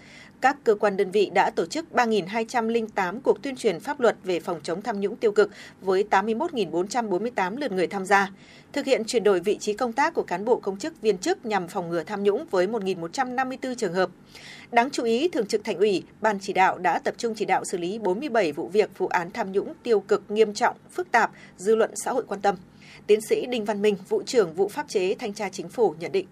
Các cơ quan đơn vị đã tổ chức 3.208 cuộc tuyên truyền pháp luật về phòng chống tham nhũng tiêu cực với 81.448 lượt người tham gia. Thực hiện chuyển đổi vị trí công tác của cán bộ công chức viên chức nhằm phòng ngừa tham nhũng với 1.154 trường hợp. Đáng chú ý, Thường trực Thành ủy, Ban chỉ đạo đã tập trung chỉ đạo xử lý 47 vụ việc vụ án tham nhũng tiêu cực nghiêm trọng, phức tạp, dư luận xã hội quan tâm. Tiến sĩ Đinh Văn Minh, vụ trưởng vụ pháp chế thanh tra chính phủ nhận định.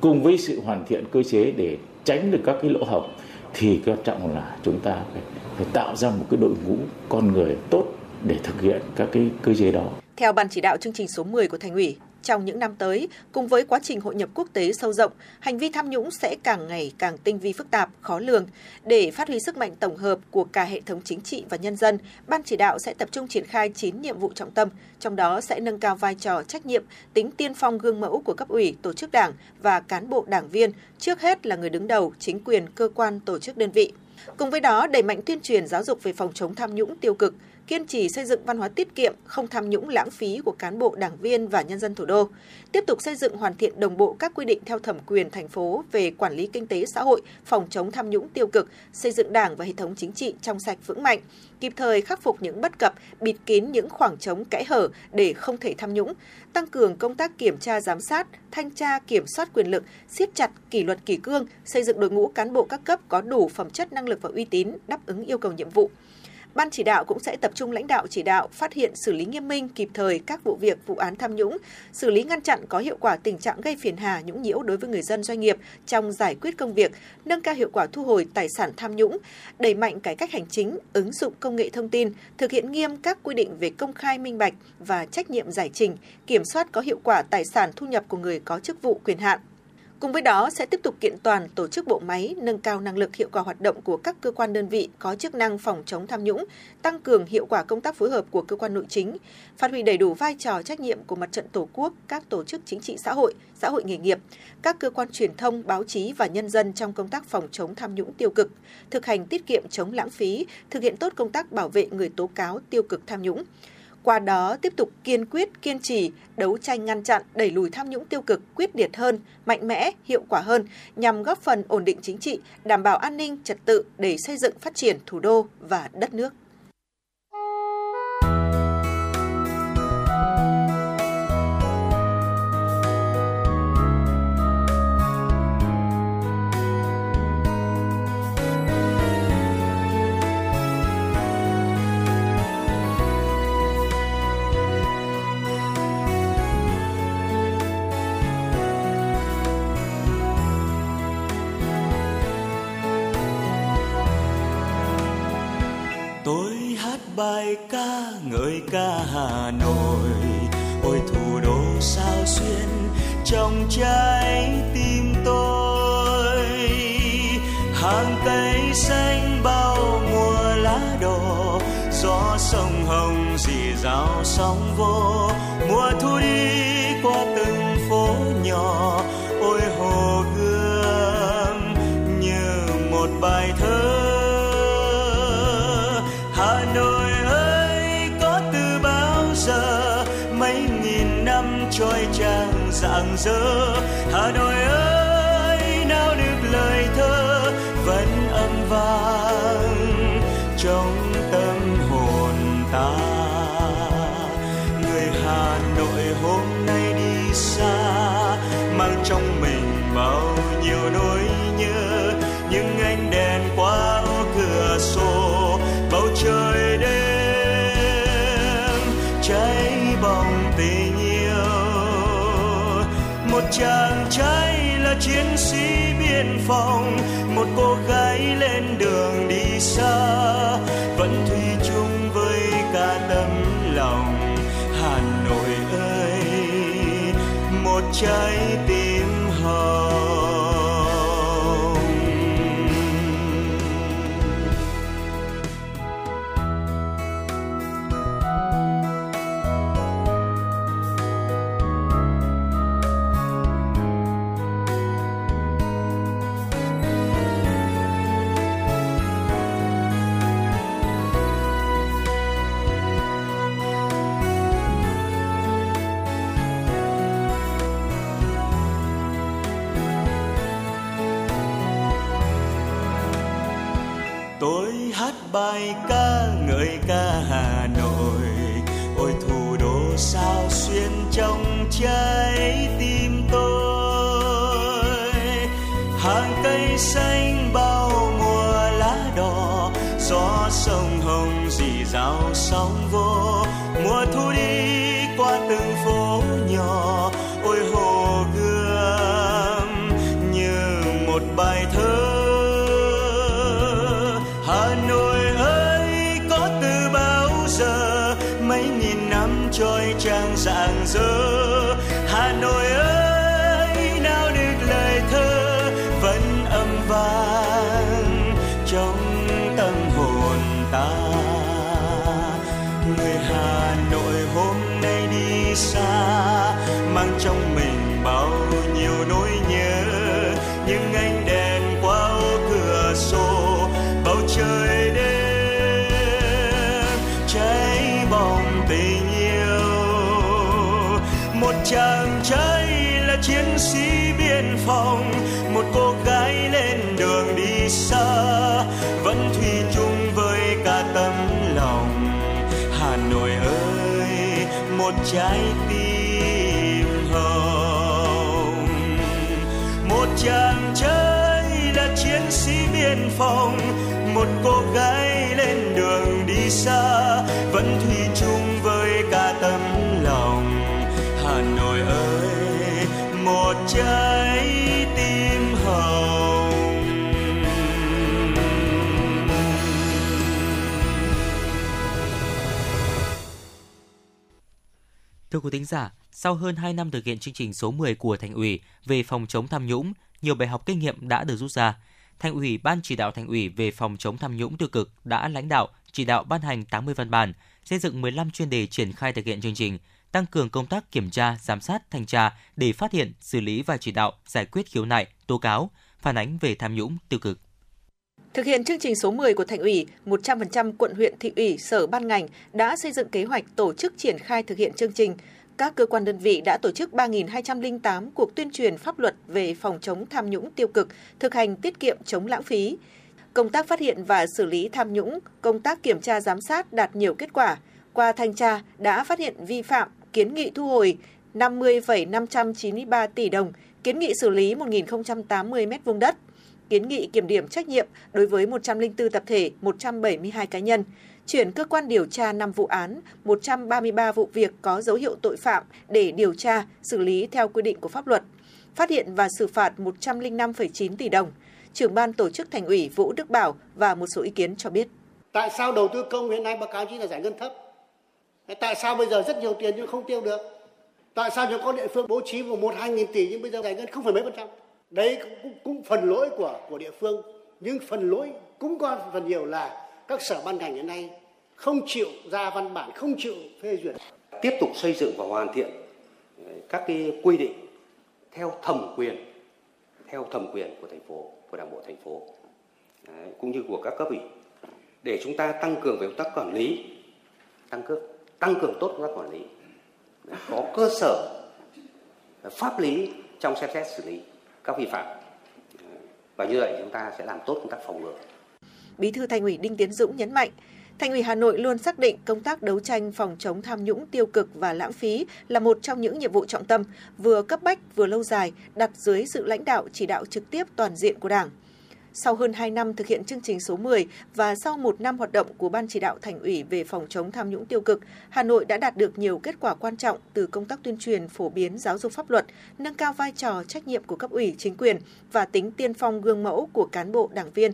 cùng với sự hoàn thiện cơ chế để tránh được các cái lỗ hổng thì quan trọng là chúng ta phải, phải tạo ra một cái đội ngũ con người tốt để thực hiện các cái cơ chế đó. Theo Ban chỉ đạo chương trình số 10 của Thành ủy, trong những năm tới, cùng với quá trình hội nhập quốc tế sâu rộng, hành vi tham nhũng sẽ càng ngày càng tinh vi phức tạp, khó lường. Để phát huy sức mạnh tổng hợp của cả hệ thống chính trị và nhân dân, Ban chỉ đạo sẽ tập trung triển khai 9 nhiệm vụ trọng tâm, trong đó sẽ nâng cao vai trò trách nhiệm, tính tiên phong gương mẫu của cấp ủy, tổ chức đảng và cán bộ đảng viên, trước hết là người đứng đầu, chính quyền, cơ quan, tổ chức đơn vị. Cùng với đó, đẩy mạnh tuyên truyền giáo dục về phòng chống tham nhũng tiêu cực, kiên trì xây dựng văn hóa tiết kiệm, không tham nhũng lãng phí của cán bộ, đảng viên và nhân dân thủ đô. Tiếp tục xây dựng hoàn thiện đồng bộ các quy định theo thẩm quyền thành phố về quản lý kinh tế xã hội, phòng chống tham nhũng tiêu cực, xây dựng đảng và hệ thống chính trị trong sạch vững mạnh, kịp thời khắc phục những bất cập, bịt kín những khoảng trống kẽ hở để không thể tham nhũng, tăng cường công tác kiểm tra giám sát, thanh tra kiểm soát quyền lực, siết chặt kỷ luật kỷ cương, xây dựng đội ngũ cán bộ các cấp có đủ phẩm chất năng lực và uy tín đáp ứng yêu cầu nhiệm vụ. Ban chỉ đạo cũng sẽ tập trung lãnh đạo chỉ đạo, phát hiện xử lý nghiêm minh kịp thời các vụ việc, vụ án tham nhũng, xử lý ngăn chặn có hiệu quả tình trạng gây phiền hà nhũng nhiễu đối với người dân doanh nghiệp trong giải quyết công việc, nâng cao hiệu quả thu hồi tài sản tham nhũng, đẩy mạnh cải cách hành chính, ứng dụng công nghệ thông tin, thực hiện nghiêm các quy định về công khai minh bạch và trách nhiệm giải trình, kiểm soát có hiệu quả tài sản thu nhập của người có chức vụ quyền hạn. Cùng với đó sẽ tiếp tục kiện toàn tổ chức bộ máy, nâng cao năng lực hiệu quả hoạt động của các cơ quan đơn vị có chức năng phòng chống tham nhũng, tăng cường hiệu quả công tác phối hợp của cơ quan nội chính, phát huy đầy đủ vai trò trách nhiệm của mặt trận Tổ quốc, các tổ chức chính trị xã hội, xã hội nghề nghiệp, các cơ quan truyền thông, báo chí và nhân dân trong công tác phòng chống tham nhũng tiêu cực, thực hành tiết kiệm chống lãng phí, thực hiện tốt công tác bảo vệ người tố cáo tiêu cực tham nhũng qua đó tiếp tục kiên quyết, kiên trì, đấu tranh ngăn chặn, đẩy lùi tham nhũng tiêu cực quyết liệt hơn, mạnh mẽ, hiệu quả hơn nhằm góp phần ổn định chính trị, đảm bảo an ninh, trật tự để xây dựng phát triển thủ đô và đất nước. Tràn đi xa vẫn thủy chung với cả tấm lòng hà nội ơi. Một trái tim trái tim hồng. Một chàng trai là chiến sĩ biên phòng, một cô gái lên đường đi xa, vẫn thủy chung với cả tấm lòng. Hà nội ơi, một trái quý thính giả, sau hơn 2 năm thực hiện chương trình số 10 của Thành ủy về phòng chống tham nhũng, nhiều bài học kinh nghiệm đã được rút ra. Thành ủy Ban chỉ đạo Thành ủy về phòng chống tham nhũng tiêu cực đã lãnh đạo chỉ đạo ban hành 80 văn bản, xây dựng 15 chuyên đề triển khai thực hiện chương trình, tăng cường công tác kiểm tra, giám sát, thanh tra để phát hiện, xử lý và chỉ đạo giải quyết khiếu nại, tố cáo, phản ánh về tham nhũng tiêu cực. Thực hiện chương trình số 10 của Thành ủy, 100% quận huyện thị ủy, sở ban ngành đã xây dựng kế hoạch tổ chức triển khai thực hiện chương trình. Các cơ quan đơn vị đã tổ chức 3.208 cuộc tuyên truyền pháp luật về phòng chống tham nhũng tiêu cực, thực hành tiết kiệm chống lãng phí. Công tác phát hiện và xử lý tham nhũng, công tác kiểm tra giám sát đạt nhiều kết quả. Qua thanh tra đã phát hiện vi phạm, kiến nghị thu hồi 50,593 tỷ đồng, kiến nghị xử lý 1.080 m2 đất, kiến nghị kiểm điểm trách nhiệm đối với 104 tập thể, 172 cá nhân, chuyển cơ quan điều tra 5 vụ án, 133 vụ việc có dấu hiệu tội phạm để điều tra, xử lý theo quy định của pháp luật, phát hiện và xử phạt 105,9 tỷ đồng. Trưởng ban tổ chức Thành ủy Vũ Đức Bảo và một số ý kiến cho biết. Tại sao đầu tư công hiện nay báo cáo chỉ là giải ngân thấp? Tại sao bây giờ rất nhiều tiền nhưng không tiêu được? Tại sao những có địa phương bố trí vào một hai nghìn tỷ nhưng bây giờ giải ngân không phải mấy phần trăm? Đấy cũng, cũng, cũng phần lỗi của của địa phương nhưng phần lỗi cũng có phần nhiều là các sở ban ngành hiện nay không chịu ra văn bản, không chịu phê duyệt. tiếp tục xây dựng và hoàn thiện ờ, các cái quy định theo thẩm quyền theo thẩm quyền của thành phố của đảng bộ thành phố. Đấy, cũng như của các cấp ủy. Để chúng ta tăng cường về công tác quản lý tăng cường tăng cường tốt công tác quản lý. Đấy, có cơ sở pháp lý trong xem xét xử lý các vi phạm. Đấy, và như vậy chúng ta sẽ làm tốt công tác phòng ngừa. Bí thư Thành ủy Đinh Tiến Dũng nhấn mạnh, Thành ủy Hà Nội luôn xác định công tác đấu tranh phòng chống tham nhũng tiêu cực và lãng phí là một trong những nhiệm vụ trọng tâm, vừa cấp bách vừa lâu dài, đặt dưới sự lãnh đạo chỉ đạo trực tiếp toàn diện của Đảng. Sau hơn 2 năm thực hiện chương trình số 10 và sau một năm hoạt động của Ban chỉ đạo Thành ủy về phòng chống tham nhũng tiêu cực, Hà Nội đã đạt được nhiều kết quả quan trọng từ công tác tuyên truyền, phổ biến giáo dục pháp luật, nâng cao vai trò trách nhiệm của cấp ủy chính quyền và tính tiên phong gương mẫu của cán bộ đảng viên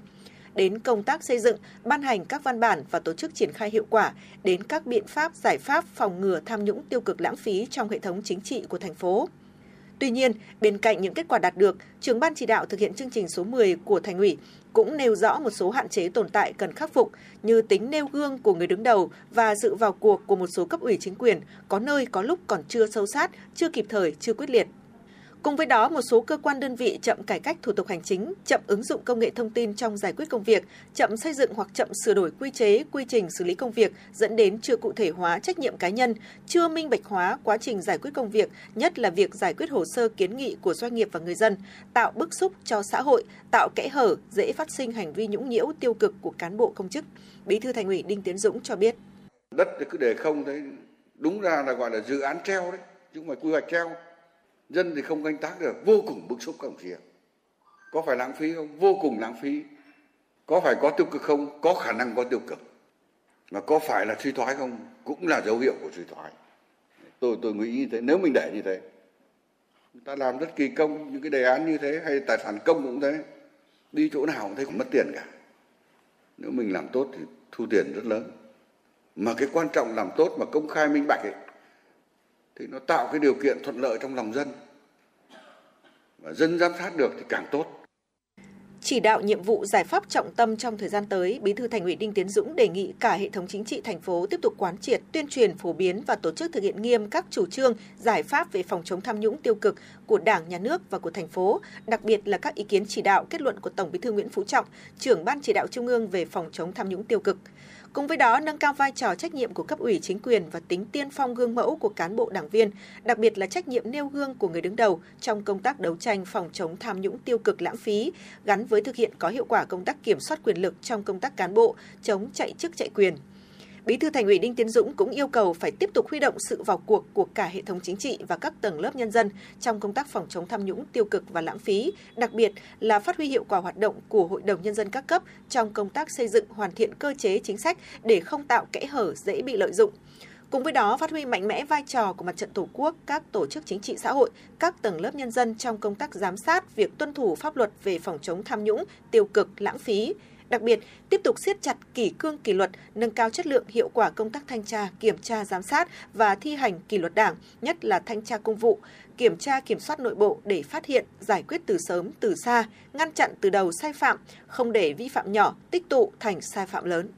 đến công tác xây dựng, ban hành các văn bản và tổ chức triển khai hiệu quả, đến các biện pháp, giải pháp phòng ngừa tham nhũng tiêu cực lãng phí trong hệ thống chính trị của thành phố. Tuy nhiên, bên cạnh những kết quả đạt được, trưởng ban chỉ đạo thực hiện chương trình số 10 của Thành ủy cũng nêu rõ một số hạn chế tồn tại cần khắc phục như tính nêu gương của người đứng đầu và sự vào cuộc của một số cấp ủy chính quyền, có nơi có lúc còn chưa sâu sát, chưa kịp thời, chưa quyết liệt. Cùng với đó, một số cơ quan đơn vị chậm cải cách thủ tục hành chính, chậm ứng dụng công nghệ thông tin trong giải quyết công việc, chậm xây dựng hoặc chậm sửa đổi quy chế, quy trình xử lý công việc dẫn đến chưa cụ thể hóa trách nhiệm cá nhân, chưa minh bạch hóa quá trình giải quyết công việc, nhất là việc giải quyết hồ sơ kiến nghị của doanh nghiệp và người dân, tạo bức xúc cho xã hội, tạo kẽ hở dễ phát sinh hành vi nhũng nhiễu tiêu cực của cán bộ công chức. Bí thư Thành ủy Đinh Tiến Dũng cho biết. đất cứ để không đấy đúng ra là gọi là dự án treo đấy chứ không phải quy hoạch treo dân thì không canh tác được vô cùng bức xúc các đồng chí ạ. có phải lãng phí không? Vô cùng lãng phí. Có phải có tiêu cực không? Có khả năng có tiêu cực. Mà có phải là suy thoái không? Cũng là dấu hiệu của suy thoái. Tôi tôi nghĩ như thế. Nếu mình để như thế người ta làm rất kỳ công những cái đề án như thế hay tài sản công cũng thế đi chỗ nào cũng thấy cũng mất tiền cả. Nếu mình làm tốt thì thu tiền rất lớn. Mà cái quan trọng làm tốt mà công khai minh bạch ấy, thì nó tạo cái điều kiện thuận lợi trong lòng dân và dân giám sát được thì càng tốt Chỉ đạo nhiệm vụ giải pháp trọng tâm trong thời gian tới, Bí thư Thành ủy Đinh Tiến Dũng đề nghị cả hệ thống chính trị thành phố tiếp tục quán triệt, tuyên truyền, phổ biến và tổ chức thực hiện nghiêm các chủ trương, giải pháp về phòng chống tham nhũng tiêu cực của Đảng, Nhà nước và của thành phố, đặc biệt là các ý kiến chỉ đạo, kết luận của Tổng Bí thư Nguyễn Phú Trọng, trưởng Ban chỉ đạo Trung ương về phòng chống tham nhũng tiêu cực. Cùng với đó, nâng cao vai trò trách nhiệm của cấp ủy chính quyền và tính tiên phong gương mẫu của cán bộ đảng viên, đặc biệt là trách nhiệm nêu gương của người đứng đầu trong công tác đấu tranh phòng chống tham nhũng tiêu cực lãng phí, gắn với thực hiện có hiệu quả công tác kiểm soát quyền lực trong công tác cán bộ, chống chạy chức chạy quyền. Bí thư Thành ủy Đinh Tiến Dũng cũng yêu cầu phải tiếp tục huy động sự vào cuộc của cả hệ thống chính trị và các tầng lớp nhân dân trong công tác phòng chống tham nhũng tiêu cực và lãng phí, đặc biệt là phát huy hiệu quả hoạt động của Hội đồng nhân dân các cấp trong công tác xây dựng hoàn thiện cơ chế chính sách để không tạo kẽ hở dễ bị lợi dụng. Cùng với đó, phát huy mạnh mẽ vai trò của mặt trận Tổ quốc, các tổ chức chính trị xã hội, các tầng lớp nhân dân trong công tác giám sát việc tuân thủ pháp luật về phòng chống tham nhũng, tiêu cực, lãng phí, Đặc biệt, tiếp tục siết chặt kỷ cương kỷ luật, nâng cao chất lượng hiệu quả công tác thanh tra, kiểm tra, giám sát và thi hành kỷ luật đảng, nhất là thanh tra công vụ, kiểm tra kiểm soát nội bộ để phát hiện, giải quyết từ sớm, từ xa, ngăn chặn từ đầu sai phạm, không để vi phạm nhỏ tích tụ thành sai phạm lớn.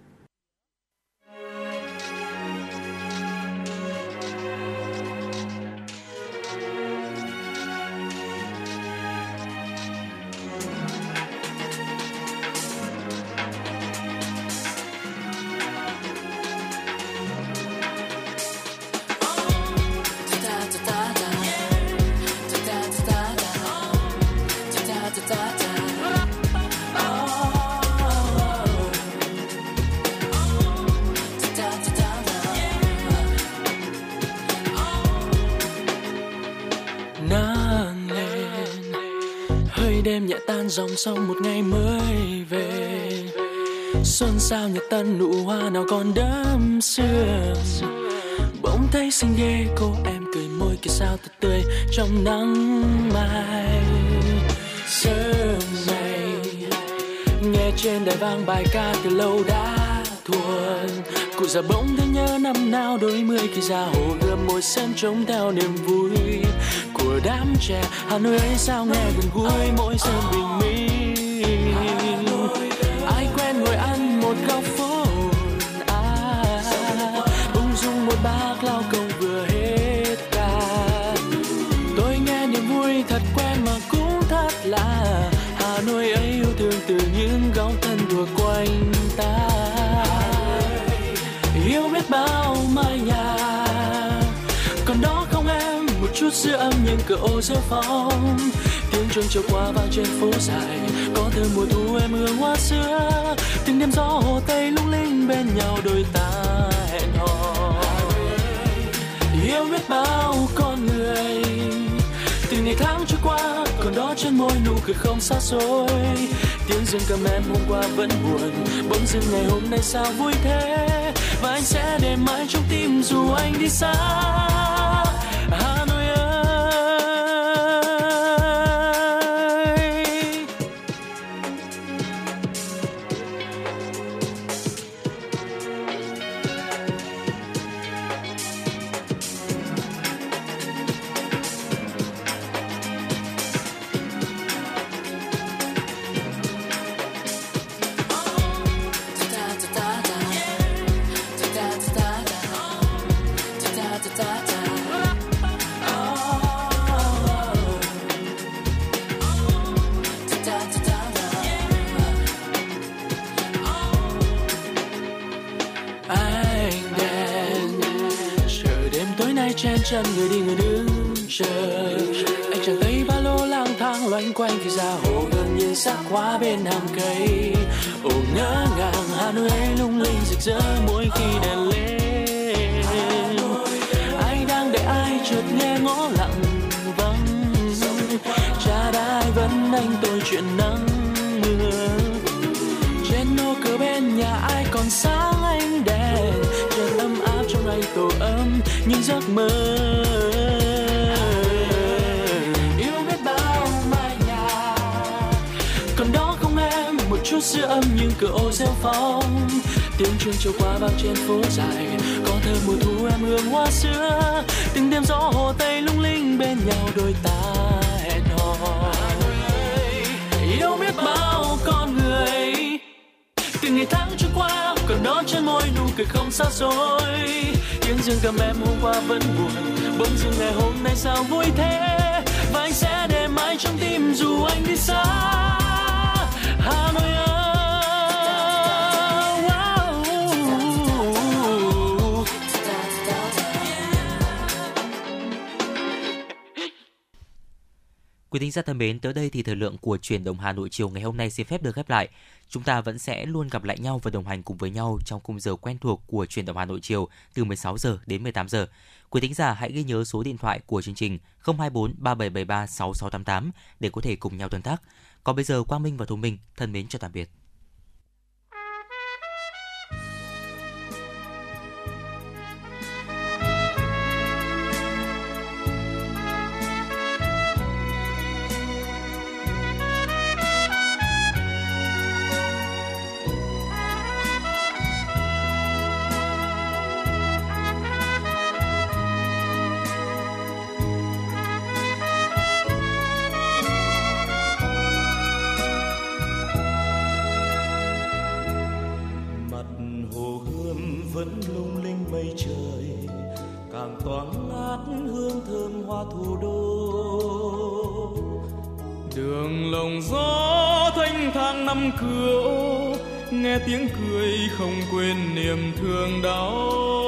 Đêm nhẹ tan dòng sông một ngày mới về. Xuân sao nhật tân nụ hoa nào còn đắm sương. Bỗng thấy xinh ghê, cô em cười môi kia sao thật tươi trong nắng mai. Sớm này nghe trên đài vang bài ca từ lâu đã thuần. Cụ già bỗng thấy nhớ năm nào đôi mươi khi ra hồ gươm môi xem trông theo niềm vui của đám trẻ. Hà nội ấy sao nghe gần gũi mỗi sớm bình minh. Ai quen ngồi ăn một góc phố à, ung dung một bác lao công cửa ô rêu phong tiếng chuông chiều qua vang trên phố dài, có thơm mùa thu em hương hoa xưa. Từng đêm gió hồ tây lung linh bên nhau đôi ta hẹn hò. Yêu biết bao con người, từ ngày tháng trôi qua, còn đó trên môi nụ cười không xa xôi. Tiếng dương cầm em hôm qua vẫn buồn, bỗng dưng ngày hôm nay sao vui thế. Và anh sẽ để mãi trong tim dù anh đi xa. Giả thân mến, tới đây thì thời lượng của truyền động Hà Nội chiều ngày hôm nay xin phép được khép lại. Chúng ta vẫn sẽ luôn gặp lại nhau và đồng hành cùng với nhau trong khung giờ quen thuộc của truyền động Hà Nội chiều từ 16 giờ đến 18 giờ. Quý thính giả hãy ghi nhớ số điện thoại của chương trình 024 3773 6688 để có thể cùng nhau tương tác. Còn bây giờ Quang Minh và Thu Minh thân mến chào tạm biệt. Vẫn lung linh mây trời, càng toáng ngát hương thơm hoa thủ đô. Đường lồng gió thanh thang năm cửa ô nghe tiếng cười không quên niềm thương đau.